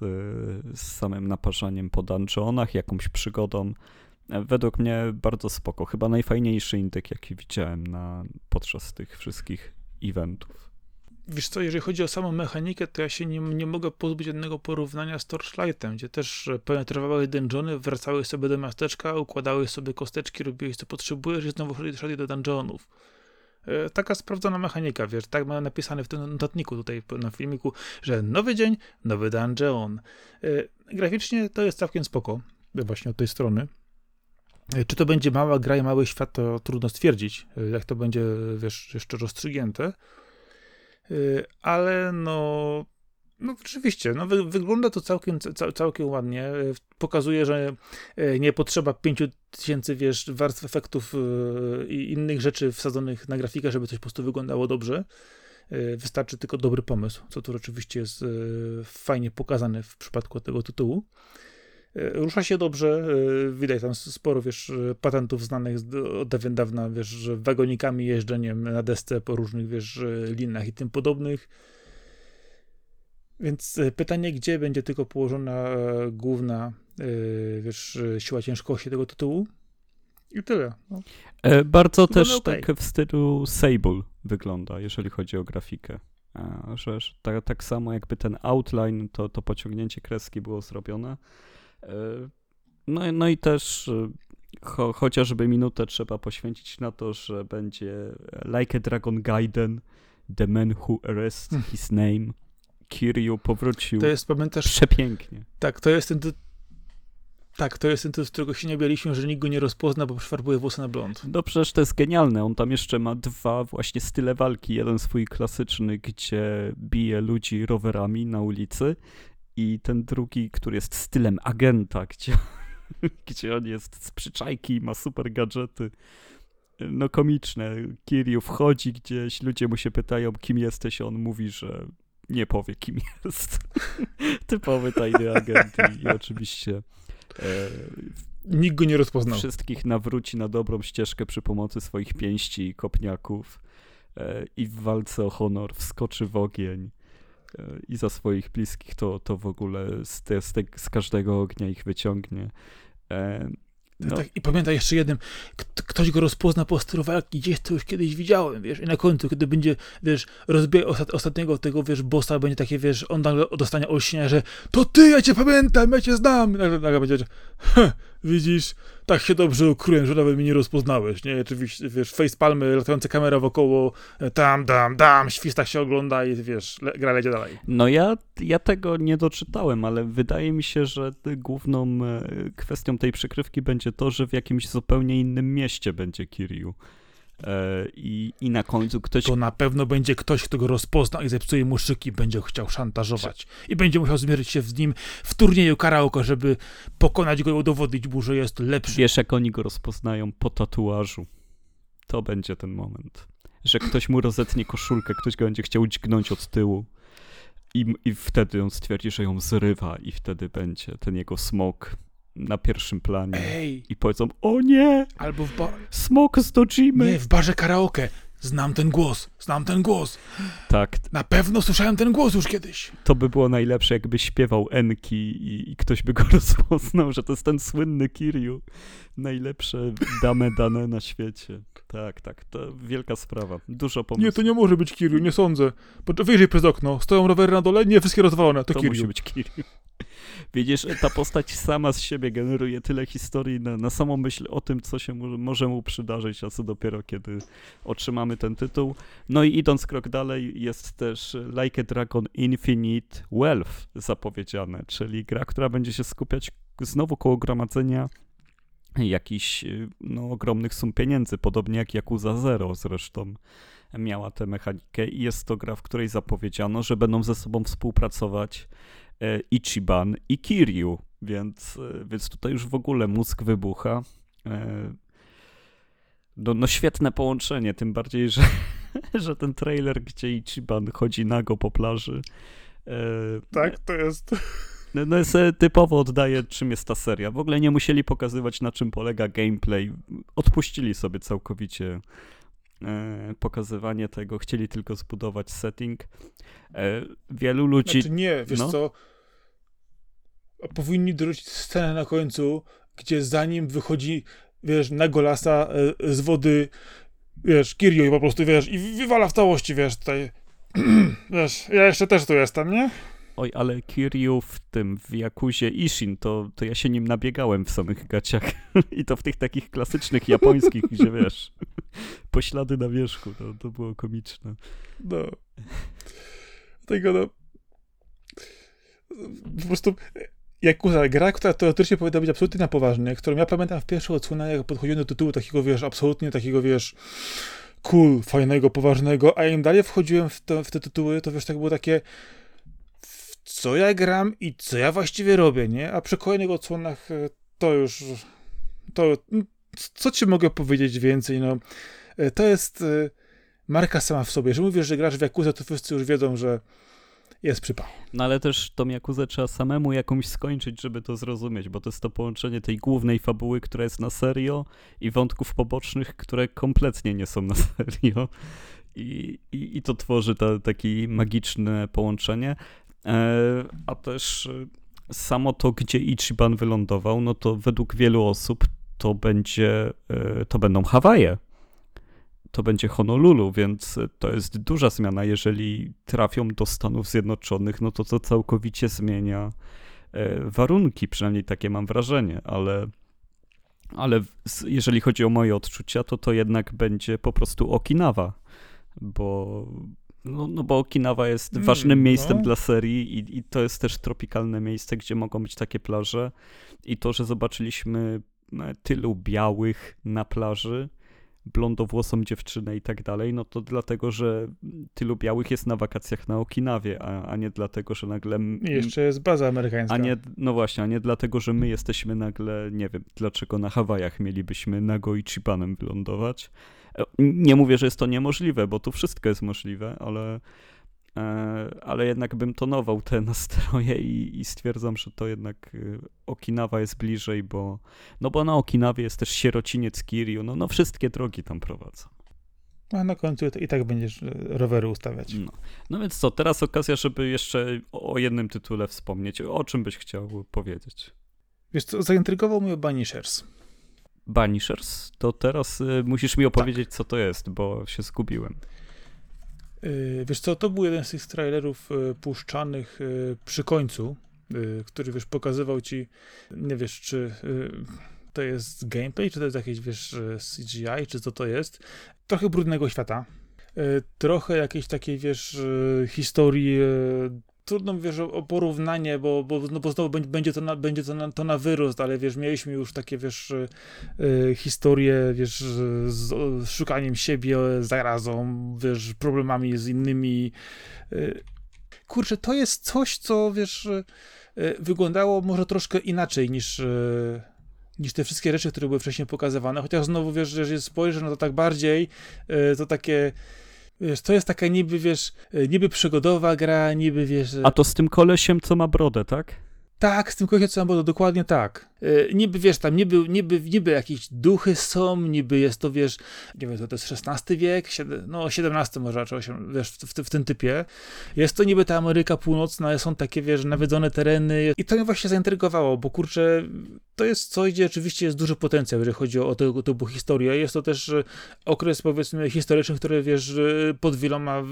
z samym naparzaniem po dungeonach, jakąś przygodą. E, według mnie bardzo spoko. Chyba najfajniejszy indyk, jaki widziałem na, podczas tych wszystkich eventów. Wiesz co, jeżeli chodzi o samą mechanikę, to ja się nie, nie mogę pozbyć jednego porównania z Torchlightem, gdzie też penetrowały dungeony, wracały sobie do miasteczka, układały sobie kosteczki, robiłeś co potrzebujesz i znowu szedłeś do dungeonów. E, taka sprawdzona mechanika, wiesz, tak ma napisane w tym notatniku tutaj na filmiku, że nowy dzień, nowy dungeon. E, graficznie to jest całkiem spoko, właśnie od tej strony. E, czy to będzie mała gra i mały świat, to trudno stwierdzić, jak to będzie, wiesz, jeszcze rozstrzygnięte. Ale no, no rzeczywiście, no wy, wygląda to całkiem, cał, całkiem ładnie. Y, pokazuje, że y, nie potrzeba 5000, wiesz, warstw efektów i innych rzeczy wsadzonych na grafikę, żeby coś po prostu wyglądało dobrze. Wystarczy tylko dobry pomysł, co tu oczywiście jest fajnie pokazane w przypadku tego tytułu. Rusza się dobrze, widać tam sporo, wiesz, patentów znanych od dawien dawna, wiesz, wagonikami, jeżdżeniem na desce po różnych, wiesz, linach i tym podobnych. Więc e, pytanie, gdzie będzie tylko położona e, główna, e, wiesz, siła ciężkości tego tytułu? I tyle. No. bardzo też okay. tak w stylu Sable wygląda, jeżeli chodzi o grafikę. Że, tak, tak samo jakby ten outline, to, to pociągnięcie kreski było zrobione. No, no i też cho, chociażby minutę trzeba poświęcić na to, że będzie Like a Dragon Gaiden, The Man Who Arrests hmm. His Name, Kiryu powrócił. To jest, pamiętasz? Przepięknie. Tak, to jest ten tak, to jest ten z którego się nie bialiśmy, że nikt go nie rozpozna, bo przefarbuje włosy na blond. No przecież to jest genialne. On tam jeszcze ma dwa właśnie style walki. Jeden swój klasyczny, gdzie bije ludzi rowerami na ulicy i ten drugi, który jest stylem agenta, gdzie, [LAUGHS] gdzie on jest z przyczajki i ma super gadżety. No komiczne. Kiryu wchodzi gdzieś, ludzie mu się pytają, kim jesteś, on mówi, że nie powie, kim jest. [LAUGHS] Typowy tajny agent i, i oczywiście e, nikt go nie rozpoznał. Wszystkich nawróci na dobrą ścieżkę przy pomocy swoich pięści i kopniaków e, i w walce o honor wskoczy w ogień i za swoich bliskich, to, to w ogóle z, te, z, te, z każdego ognia ich wyciągnie. No. Tak, I pamiętaj jeszcze jednym, ktoś go rozpozna po stylu walki, gdzieś to już kiedyś widziałem, wiesz, i na końcu, kiedy będzie, wiesz, rozbije ostat, ostatniego tego, wiesz, bossa, będzie takie, wiesz, on nagle dostanie olśnienia, że to ty, ja cię pamiętam, ja cię znam, nagle, nagle będzie, widzisz, tak się dobrze ukryłem, że nawet mnie nie rozpoznałeś, nie? Oczywiście, wiesz, facepalmy, latająca kamera wokoło, e, tam, dam, dam, świstach się ogląda i wiesz, le, gra lecie dalej. No ja, ja tego nie doczytałem, ale wydaje mi się, że główną e, kwestią tej przykrywki będzie to, że w jakimś zupełnie innym mieście będzie Kiryu. E, I, I na końcu ktoś. To na pewno będzie ktoś, kto go rozpozna i zepsuje mu szyki, będzie chciał szantażować. I będzie musiał zmierzyć się z nim w turnieju karaoke, żeby pokonać go i udowodnić mu, że jest lepszy. Wiesz, jak oni go rozpoznają po tatuażu. To będzie ten moment. Że ktoś mu rozetnie koszulkę, ktoś go będzie chciał dźgnąć od tyłu. I, I wtedy on stwierdzi, że ją zrywa, i wtedy będzie ten jego smok na pierwszym planie Ej. i powiedzą, o nie, Albo w ba- smok z Dojimy. Nie, w barze karaoke. Znam ten głos, znam ten głos. Tak. Na pewno słyszałem ten głos już kiedyś. To by było najlepsze, jakby śpiewał Enki i, i ktoś by go [LAUGHS] rozpoznał, że to jest ten słynny Kiryu. Najlepsze dame dane na świecie. Tak, tak, to wielka sprawa. Dużo pomysłów. Nie, to nie może być Kiryu, nie sądzę. Wyjrzyj przez okno, stoją rowery na dole, nie, wszystkie rozwalone, to, to Kiryu. musi być Kiryu. Widzisz, ta postać sama z siebie generuje tyle historii na, na samą myśl o tym, co się może, może mu przydarzyć, a co dopiero kiedy otrzymamy ten tytuł. No i idąc krok dalej, jest też Like a Dragon Infinite Wealth zapowiedziane, czyli gra, która będzie się skupiać znowu koło gromadzenia jakichś no, ogromnych sum pieniędzy, podobnie jak Yakuza Zero zresztą miała tę mechanikę i jest to gra, w której zapowiedziano, że będą ze sobą współpracować Ichiban i Kiryu, więc, e, więc tutaj już w ogóle mózg wybucha. E, no, no świetne połączenie, tym bardziej, że, [LAUGHS] że ten trailer, gdzie Ichiban chodzi nago po plaży. Tak, to jest... No, no typowo oddaje, czym jest ta seria. W ogóle nie musieli pokazywać, na czym polega gameplay. Odpuścili sobie całkowicie E, pokazywanie tego, chcieli tylko zbudować setting. E, wielu ludzi... Znaczy nie, wiesz no. co, powinni dorzucić scenę na końcu, gdzie zanim wychodzi, wiesz, na golasa e, z wody, wiesz, Kiryu i po prostu, wiesz, i wywala w całości, wiesz, tutaj, [CLEARS THROAT] wiesz, ja jeszcze też tu jestem, nie? Oj, ale Kiryu w tym, w Jakuzie Ishin, to, to ja się nim nabiegałem w samych gaciach. [LAUGHS] I to w tych takich klasycznych japońskich, gdzie [LAUGHS] wiesz, poślady na wierzchu, to, to było komiczne. No. Tego no... Po prostu... Jakuza, gra, która teoretycznie powinna być absolutnie na poważnie, którą ja pamiętam w pierwszych odsłonach, jak podchodziłem do tytułu takiego, wiesz, absolutnie takiego, wiesz, cool, fajnego, poważnego, a im dalej wchodziłem w, w te tytuły, to wiesz, tak było takie co ja gram i co ja właściwie robię, nie? A przy kolejnych odsłonach e, to już, to, co ci mogę powiedzieć więcej, no, e, to jest e, marka sama w sobie. Że mówisz, że grasz w Yakuza, to wszyscy już wiedzą, że jest przypał. No ale też tą Jakuzę trzeba samemu jakąś skończyć, żeby to zrozumieć, bo to jest to połączenie tej głównej fabuły, która jest na serio i wątków pobocznych, które kompletnie nie są na [LAUGHS] serio. I, i, i to tworzy to takie magiczne połączenie. E, a też e, samo to, gdzie Ichiban wylądował, no to według wielu osób to będzie, e, to będą Hawaje. To będzie Honolulu, więc to jest duża zmiana. Jeżeli trafią do Stanów Zjednoczonych, no to to całkowicie zmienia warunki, przynajmniej takie mam wrażenie, ale, ale jeżeli chodzi o moje odczucia, to to jednak będzie po prostu Okinawa, bo, no, no bo Okinawa jest mm, ważnym miejscem no. dla serii i, i to jest też tropikalne miejsce, gdzie mogą być takie plaże. I to, że zobaczyliśmy e, tylu białych na plaży, blondowłosą dziewczynę i tak dalej, no to dlatego, że tylu białych jest na wakacjach na Okinawie, a, a nie dlatego, że nagle... I jeszcze jest baza amerykańska. A nie, no właśnie, a nie dlatego, że my jesteśmy nagle, nie wiem, dlaczego na Hawajach mielibyśmy nago i Chipanem wylądować. Nie mówię, że jest to niemożliwe, bo tu wszystko jest możliwe, ale, e, ale jednak bym tonował te [LAUGHS] nastroje i, i stwierdzam, że to jednak y, Okinawa jest bliżej, bo, no bo na Okinawie jest też sierociniec Kiryu, no, no wszystkie drogi tam prowadzą. A na końcu i tak będziesz e, rowery ustawiać. No. no więc co, teraz okazja, żeby jeszcze o jednym tytule wspomnieć. O czym byś chciał powiedzieć? Wiesz co, zaintrygował mnie Banishers. Banishers, to teraz y, musisz mi opowiedzieć, tak. co to jest, bo się zgubiłem. Yy, wiesz co, to był jeden z tych trailerów y, puszczanych y, przy końcu, y, który, wiesz, pokazywał ci, nie wiesz, czy y, to jest gameplay, czy to jest jakieś, wiesz, CGI, czy co to jest. Trochę brudnego świata, y, trochę jakiejś takiej, wiesz, historii trudno wiesz, o porównanie, bo, bo, no bo znowu będzie to na, będzie to na, to na wyrost, ale wiesz, mieliśmy już takie, wiesz, y, historie, wiesz, z, z, szukaniem siebie, zarazą, wiesz, problemami z innymi. Y, kurczę, to jest coś, co, wiesz, y, wyglądało może troszkę inaczej niż niż te wszystkie rzeczy, które były wcześniej pokazywane, chociaż znowu, wiesz, że spojrzę na to tak bardziej, to takie Wiesz, to jest taka niby, wiesz, e, niby przygodowa gra, niby, wiesz... A to z tym kolesiem, co ma brodę, tak? Tak, z tym kolesiem, co brodę, dokładnie tak. E, niby, wiesz, tam niby, niby, niby jakieś duchy są, niby jest to, wiesz, nie wiem, to jest XVI wiek, no XVII może raczej, wiesz, w, w, w, tym typie. Jest to niby ta Ameryka Północna, są takie, wiesz, nawiedzone tereny i to mnie właśnie zaintrygowało, bo kurczę, to jest coś, gdzie oczywiście jest duży potencjał, jeżeli chodzi o tego typu historię. Jest to też e, okres, powiedzmy, historyczny, który, wiesz, pod wieloma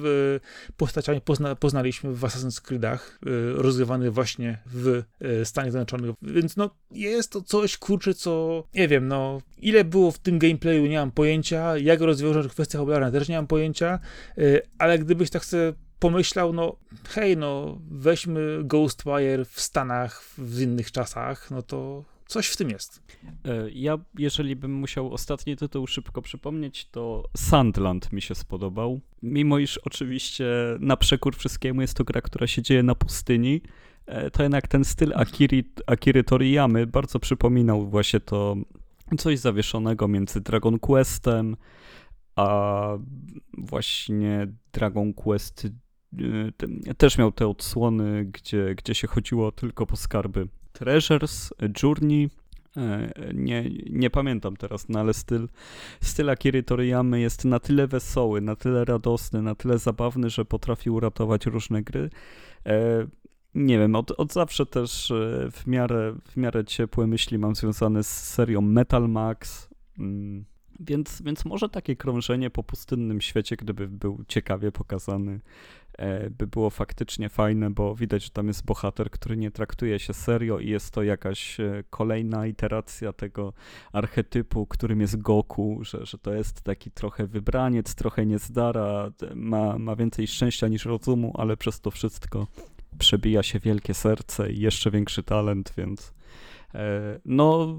postaciami pozna, poznaliśmy w Assassin's Creed'ach, e, rozgrywany właśnie w Stanach Zjednoczonych, więc no, jest to coś, kurczę, co, nie wiem, no, ile było w tym gameplayu, nie mam pojęcia, jak rozwiążą kwestie fabularne, też nie mam pojęcia, y, ale gdybyś tak sobie pomyślał, no hej, no weźmy Ghostwire w Stanach w innych czasach, no to coś w tym jest. E, ja, jeżeli bym musiał ostatni tytuł szybko przypomnieć, to Sandland mi się spodobał. Mimo iż oczywiście na przekór wszystkiemu jest to gra, która się dzieje na pustyni, e, to jednak ten styl Akiri, Akiry Toriyamy bardzo przypominał właśnie to coś zawieszonego między Dragon Questem, a właśnie Dragon Quest e, też miał te odsłony, gdzie, gdzie się chodziło tylko po skarby. Treasures, Journey, e, nie, nie pamiętam teraz, no ale styl, styl Akiry Toriyamy jest na tyle wesoły, na tyle radosny, na tyle zabawny, że potrafi uratować różne gry. E, nie wiem, od, od zawsze też w miarę, w miarę ciepłe myśli mam związane z serią Metal Max. Mm, więc, więc może takie krążenie po pustynnym świecie, gdyby był ciekawie pokazany, e, by było faktycznie fajne, bo widać, że tam jest bohater, który nie traktuje się serio i jest to jakaś e, kolejna iteracja tego archetypu, którym jest Goku, że, że to jest taki trochę wybraniec, trochę niezdara, ma, ma więcej szczęścia niż rozumu, ale przez to wszystko przebija się wielkie serce i jeszcze większy talent, więc e, no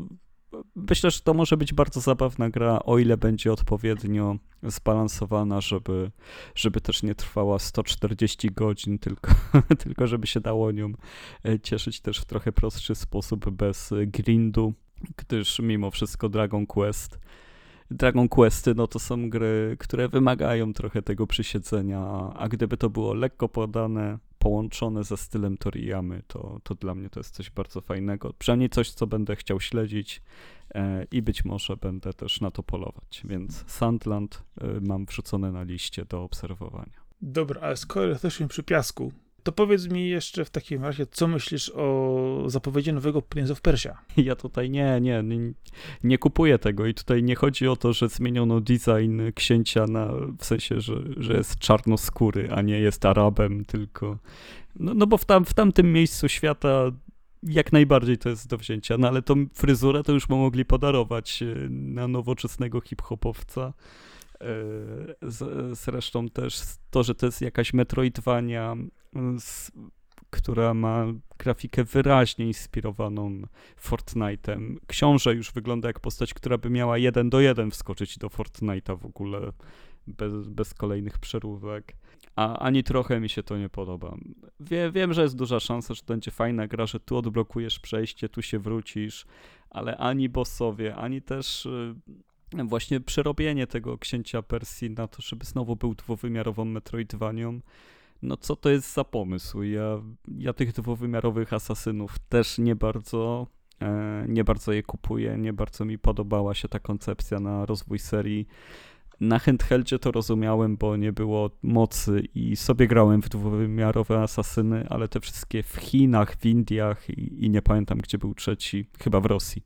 myślę, że to może być bardzo zabawna gra, o ile będzie odpowiednio zbalansowana, żeby, żeby też nie trwała 140 godzin, tylko, [LAUGHS] tylko żeby się dało nią e, cieszyć też w trochę prostszy sposób, bez grindu, gdyż mimo wszystko Dragon Quest Dragon Questy, no to są gry, które wymagają trochę tego przysiedzenia, a gdyby to było lekko podane, połączone ze stylem Toriyamy, to, to dla mnie to jest coś bardzo fajnego. Przynajmniej coś, co będę chciał śledzić e, i być może będę też na to polować. Więc Sandland e, mam wrzucone na liście do obserwowania. Dobra, ale skoro jesteśmy przy piasku, to powiedz mi jeszcze w takim razie, co myślisz o zapowiedzi nowego Prince of Persia? Ja tutaj nie, nie, nie, nie kupuję tego i tutaj nie chodzi o to, że zmieniono design księcia na, w sensie, że, że jest czarnoskóry, a nie jest Arabem, tylko no, no bo w, tam, w tamtym miejscu świata jak najbardziej to jest do wzięcia, no ale tą fryzurę to już mogli podarować e, na nowoczesnego hip-hopowca. E, zresztą też to, że to jest jakaś Metroidvania, która ma grafikę wyraźnie inspirowaną Fortnite'em. Książę już wygląda jak postać, która by miała jeden do jeden wskoczyć do Fortnite'a w ogóle, bez, bez kolejnych przeróbek. A ani trochę mi się to nie podoba. Wie, wiem, że jest duża szansa, że to będzie fajna gra, że tu odblokujesz przejście, tu się wrócisz, ale ani bossowie, ani też y, właśnie przerobienie tego księcia Persji na to, żeby znowu był dwuwymiarową Metroidvanią, no co to jest za pomysł? Ja, ja tych dwuwymiarowych asasynów też nie bardzo, e, nie bardzo je kupuję, nie bardzo mi podobała się ta koncepcja na rozwój serii. Na handheldzie to rozumiałem, bo nie było mocy i sobie grałem w dwuwymiarowe asasyny, ale te wszystkie w Chinach, w Indiach i, i nie pamiętam, gdzie był trzeci, chyba w Rosji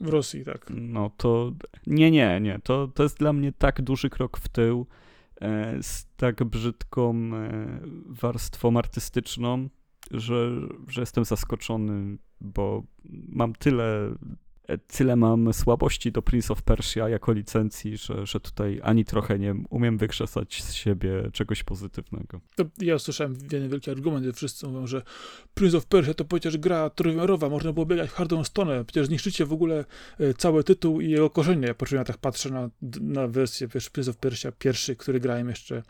w Rosji, tak. No to nie, nie, nie. To, to jest dla mnie tak duży krok w tył e, z tak brzydką e, warstwą artystyczną, że, że jestem zaskoczony, bo mam tyle tyle mam słabości do Prince of Persia jako licencji, że, że tutaj ani trochę nie umiem wykrzesać z siebie czegoś pozytywnego. Ja słyszałem jeden wielki argument, że wszyscy mówią, że Prince of Persia to przecież gra trójwymiarowa, można było biegać hardą stronę, przecież zniszczycie w ogóle e, cały tytuł i jego korzenie. Po czym ja tak patrzę na, na wersję, wiesz, Prince of Persia pierwszy, który grałem jeszcze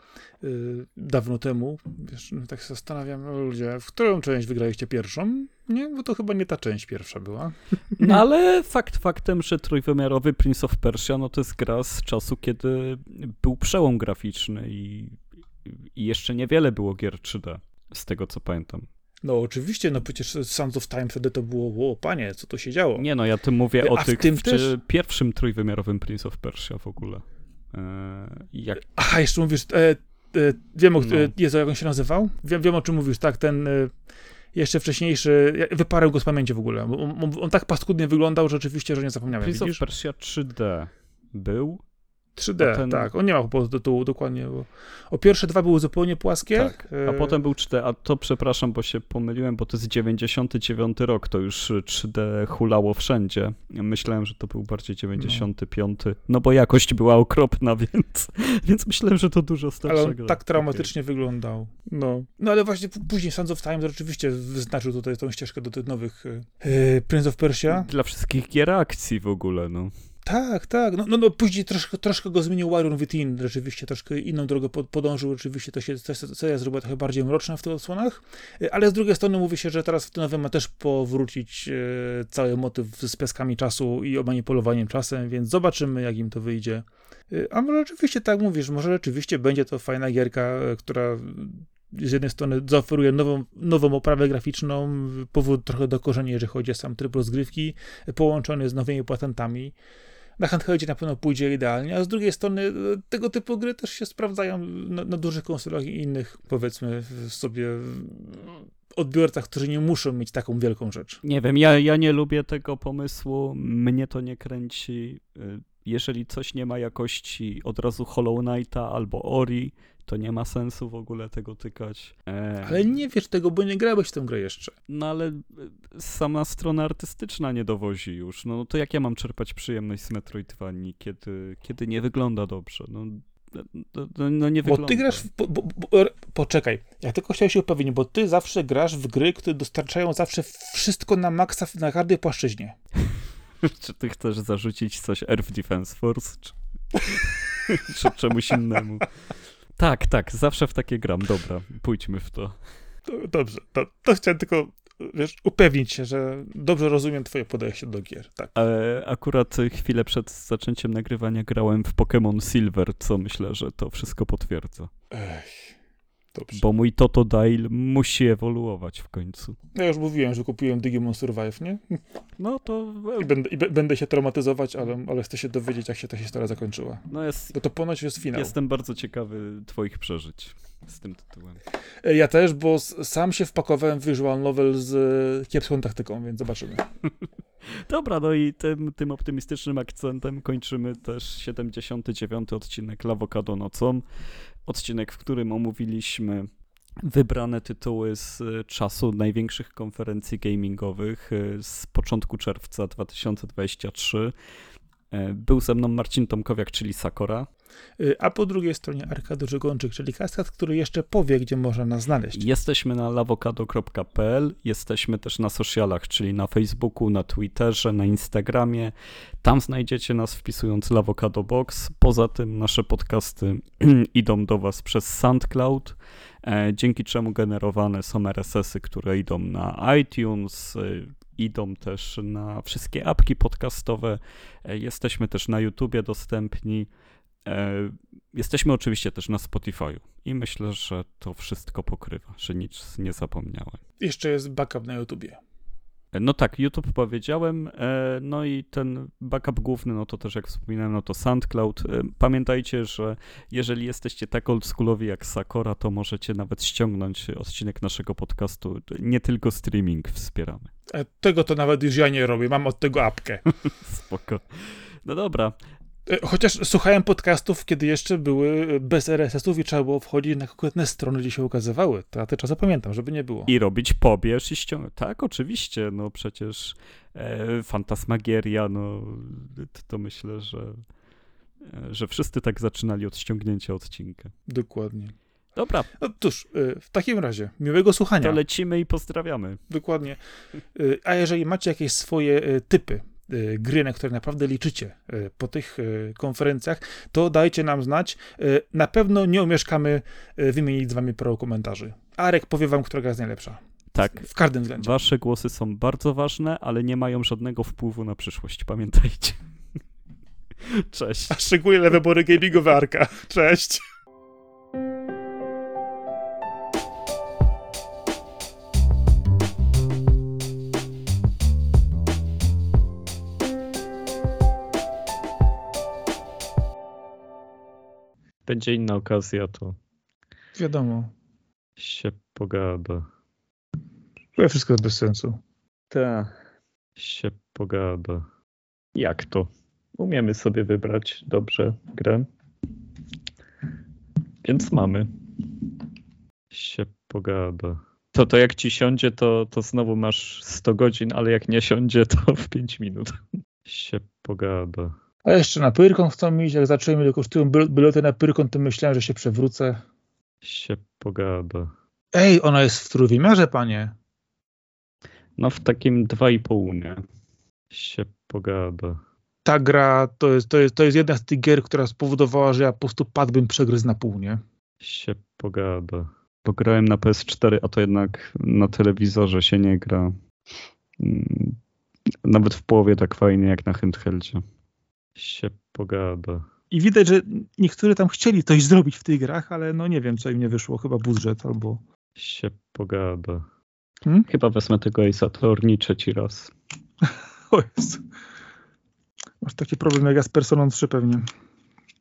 y, dawno temu, wiesz, no, tak się zastanawiam, ludzie, w którą część wygraliście pierwszą? Nie, bo to chyba nie ta część pierwsza była. No ale fakt faktem, że trójwymiarowy Prince of Persia, no to jest gra z czasu, kiedy był przełom graficzny i, i jeszcze niewiele było gier 3D, z tego co pamiętam. No oczywiście, no przecież Sands of Time wtedy to było, o panie, co to się działo. Nie no, ja tu mówię o tych, tym też... pierwszym trójwymiarowym Prince of Persia w ogóle. E, jak... Aha, jeszcze mówisz, e, e, wiem, o, no. Jezu, jak on się nazywał? Wiem, wiem o czym mówisz, tak, ten e, jeszcze wcześniejszy, wyparł go z pamięci w ogóle. On, on, on tak paskudnie wyglądał, że rzeczywiście, że nie zapomniałem. Prince of Persia 3D był 3D, A ten- tak. On nie ma po prostu tytułu dokładnie, bo o pierwsze dwa były zupełnie płaskie. Tak, a e, potem był 4D, a to przepraszam, bo się pomyliłem, bo to jest 99 rok, to już 3D hulało wszędzie. Myślałem, że to był bardziej 95, no bo jakość była okropna, [LAUGHS] więc, więc myślałem, że to dużo starsza Ale on tak traumatycznie wyglądał. No. no ale właśnie później Sons of Time rzeczywiście wyznaczył tutaj tą ścieżkę do tych nowych e, Prince of Persia. Dla wszystkich gier akcji w ogóle, no. Tak, tak. No, no, no później troszkę, troszkę go zmienił Warrior Within, rzeczywiście troszkę inną drogę pod, podążył, rzeczywiście to się seria zrobiła trochę bardziej mroczna w tych odsłonach, E, ale z drugiej strony mówi się, że teraz w tym nowym ma też powrócić e, cały motyw z piaskami czasu i manipulowaniem czasem, więc zobaczymy, jak im to wyjdzie. E, A może rzeczywiście, tak mówisz, może rzeczywiście będzie to fajna gierka, e, która z jednej strony zaoferuje nową, nową oprawę graficzną, powód trochę do korzeni, jeżeli chodzi o sam tryb rozgrywki, e, połączony z nowymi patentami na handheldzie na pewno pójdzie idealnie, a z drugiej strony e, tego typu gry też się sprawdzają na, na dużych konsolach i innych, powiedzmy sobie odbiorcach, którzy nie muszą mieć taką wielką rzecz. Nie wiem, ja, ja nie lubię tego pomysłu, mnie to nie kręci. Y, Jeżeli coś nie ma jakości od razu Hollow Knighta albo Ori, to nie ma sensu w ogóle tego tykać. E, Ale nie wiesz tego, bo nie grałeś w tę grę jeszcze. No ale y, sama strona artystyczna nie dowozi już. No to jak ja mam czerpać przyjemność z Metroidvanii, kiedy, kiedy nie wygląda dobrze? No, no, no, no nie Bo wygląda. ty grasz, w, po, bo, bo, poczekaj, ja tylko chciałem się upewnić, bo ty zawsze grasz w gry, które dostarczają zawsze wszystko na maksa na każdej płaszczyźnie. [LAUGHS] Czy ty chcesz zarzucić coś Earth Defense Force? Czy, [LAUGHS] czy czemuś innemu? Tak, tak, zawsze w takie gram. Dobra, pójdźmy w to. To, dobrze, to, to chciałem tylko wiesz, upewnić się, że dobrze rozumiem twoje podejście do gier. Tak. E, akurat chwilę przed zaczęciem nagrywania grałem w Pokémon Silver, co myślę, że to wszystko potwierdza. Ech, dobrze. Bo mój Totodile musi ewoluować w końcu. Ja już mówiłem, że kupiłem Digimon Survive, nie? No to. I będę, i będę się traumatyzować, ale, ale chcę się dowiedzieć, jak się ta historia zakończyła. No jest, Bo to ponoć jest finał. jestem bardzo ciekawy Twoich przeżyć z tym tytułem. E, Ja też, bo sam się wpakowałem w visual novel z e, kiepską taktyką, więc zobaczymy. [LAUGHS] Dobra, no i tym, tym optymistycznym akcentem kończymy też 79. odcinek Lawokado nocą. Odcinek, w którym omówiliśmy wybrane tytuły z y, czasu największych konferencji gamingowych y, z początku czerwca 2023. E, Był ze mną Marcin Tomkowiak, czyli Sakora. E, A po drugiej stronie Arkadiusz Gończyk, czyli kaskad, który jeszcze powie, gdzie można nas znaleźć. Jesteśmy na lawokado.pl, jesteśmy też na socialach, czyli na Facebooku, na Twitterze, na Instagramie. Tam znajdziecie nas wpisując Lawokado Box. Poza tym nasze podcasty [CLEARS THROAT] idą do Was przez SoundCloud, e, dzięki czemu generowane są RSS-y, które idą na iTunes, e, idą też na wszystkie apki podcastowe. E, Jesteśmy też na YouTubie dostępni. E, Jesteśmy oczywiście też na Spotify'u i myślę, że to wszystko pokrywa, że nic nie zapomniałem. Jeszcze jest backup na YouTubie. E, No tak, YouTube powiedziałem, e, no i ten backup główny, no to też jak wspominałem, no to SoundCloud. Pamiętajcie, że jeżeli jesteście tak oldschoolowi jak Sakora, to możecie nawet ściągnąć odcinek naszego podcastu. Nie tylko streaming wspieramy. Tego to nawet już ja nie robię, mam od tego apkę. [LAUGHS] Spoko. No dobra, Chociaż słuchałem podcastów, kiedy jeszcze były bez RSS-ów i trzeba było wchodzić na konkretne strony, gdzie się ukazywały. To ja te czasy pamiętam, żeby nie było. i robić pobierz i ściągnąć. Tak, oczywiście, no przecież e, Fantasmagieria, no to, to myślę, że, e, że wszyscy tak zaczynali od ściągnięcia odcinka. Dokładnie. Dobra, No cóż, e, w takim razie, miłego słuchania. to lecimy i pozdrawiamy. Dokładnie. A jeżeli macie jakieś swoje typy gry, na które naprawdę liczycie y, po tych y, konferencjach, to dajcie nam znać. Na pewno nie omieszkamy wymienić z wami paru komentarzy. Arek powie wam, która gra jest najlepsza. Tak, W każdym względzie. wasze głosy są bardzo ważne, ale nie mają żadnego wpływu na przyszłość, pamiętajcie. [LAUGHS] Cześć. A szczególnie wybory gamingowe Arka. Cześć! Będzie inna okazja, to Wiadomo, się pogada. że wszystko jest bez sensu. Tak. Się pogada. Jak to? umiemy sobie wybrać dobrze grę. Więc mamy. Się pogada. To to jak ci siądzie, to, to znowu masz 100 godzin, ale jak nie siądzie, to w 5 minut. Się pogada. A jeszcze na Pyrkon chcą iść, jak zaczęły ile kosztują bil- bilety na Pyrkon, to myślałem, że się przewrócę. Się pogada. Ej, ona jest w trójwymiarze, panie. No w takim 2,5, nie? Się pogada. Ta gra to jest, to, jest, to jest jedna z tych gier, która spowodowała, że ja po prostu padłbym przegryz na pół, nie? Się pogada. Bo grałem na PS4, a to jednak na telewizorze się nie gra. Mm, Nawet w połowie tak fajnie jak na handheldzie. Się pogada. I widać, że niektórzy tam chcieli coś zrobić w tych grach, ale no nie wiem, co im nie wyszło. Chyba budżet albo... Się pogada. Hmm? Chyba wezmę tego Ace Attorney trzeci raz. [LAUGHS] O Jezu. Masz taki problem jak ja z Personą 3 pewnie.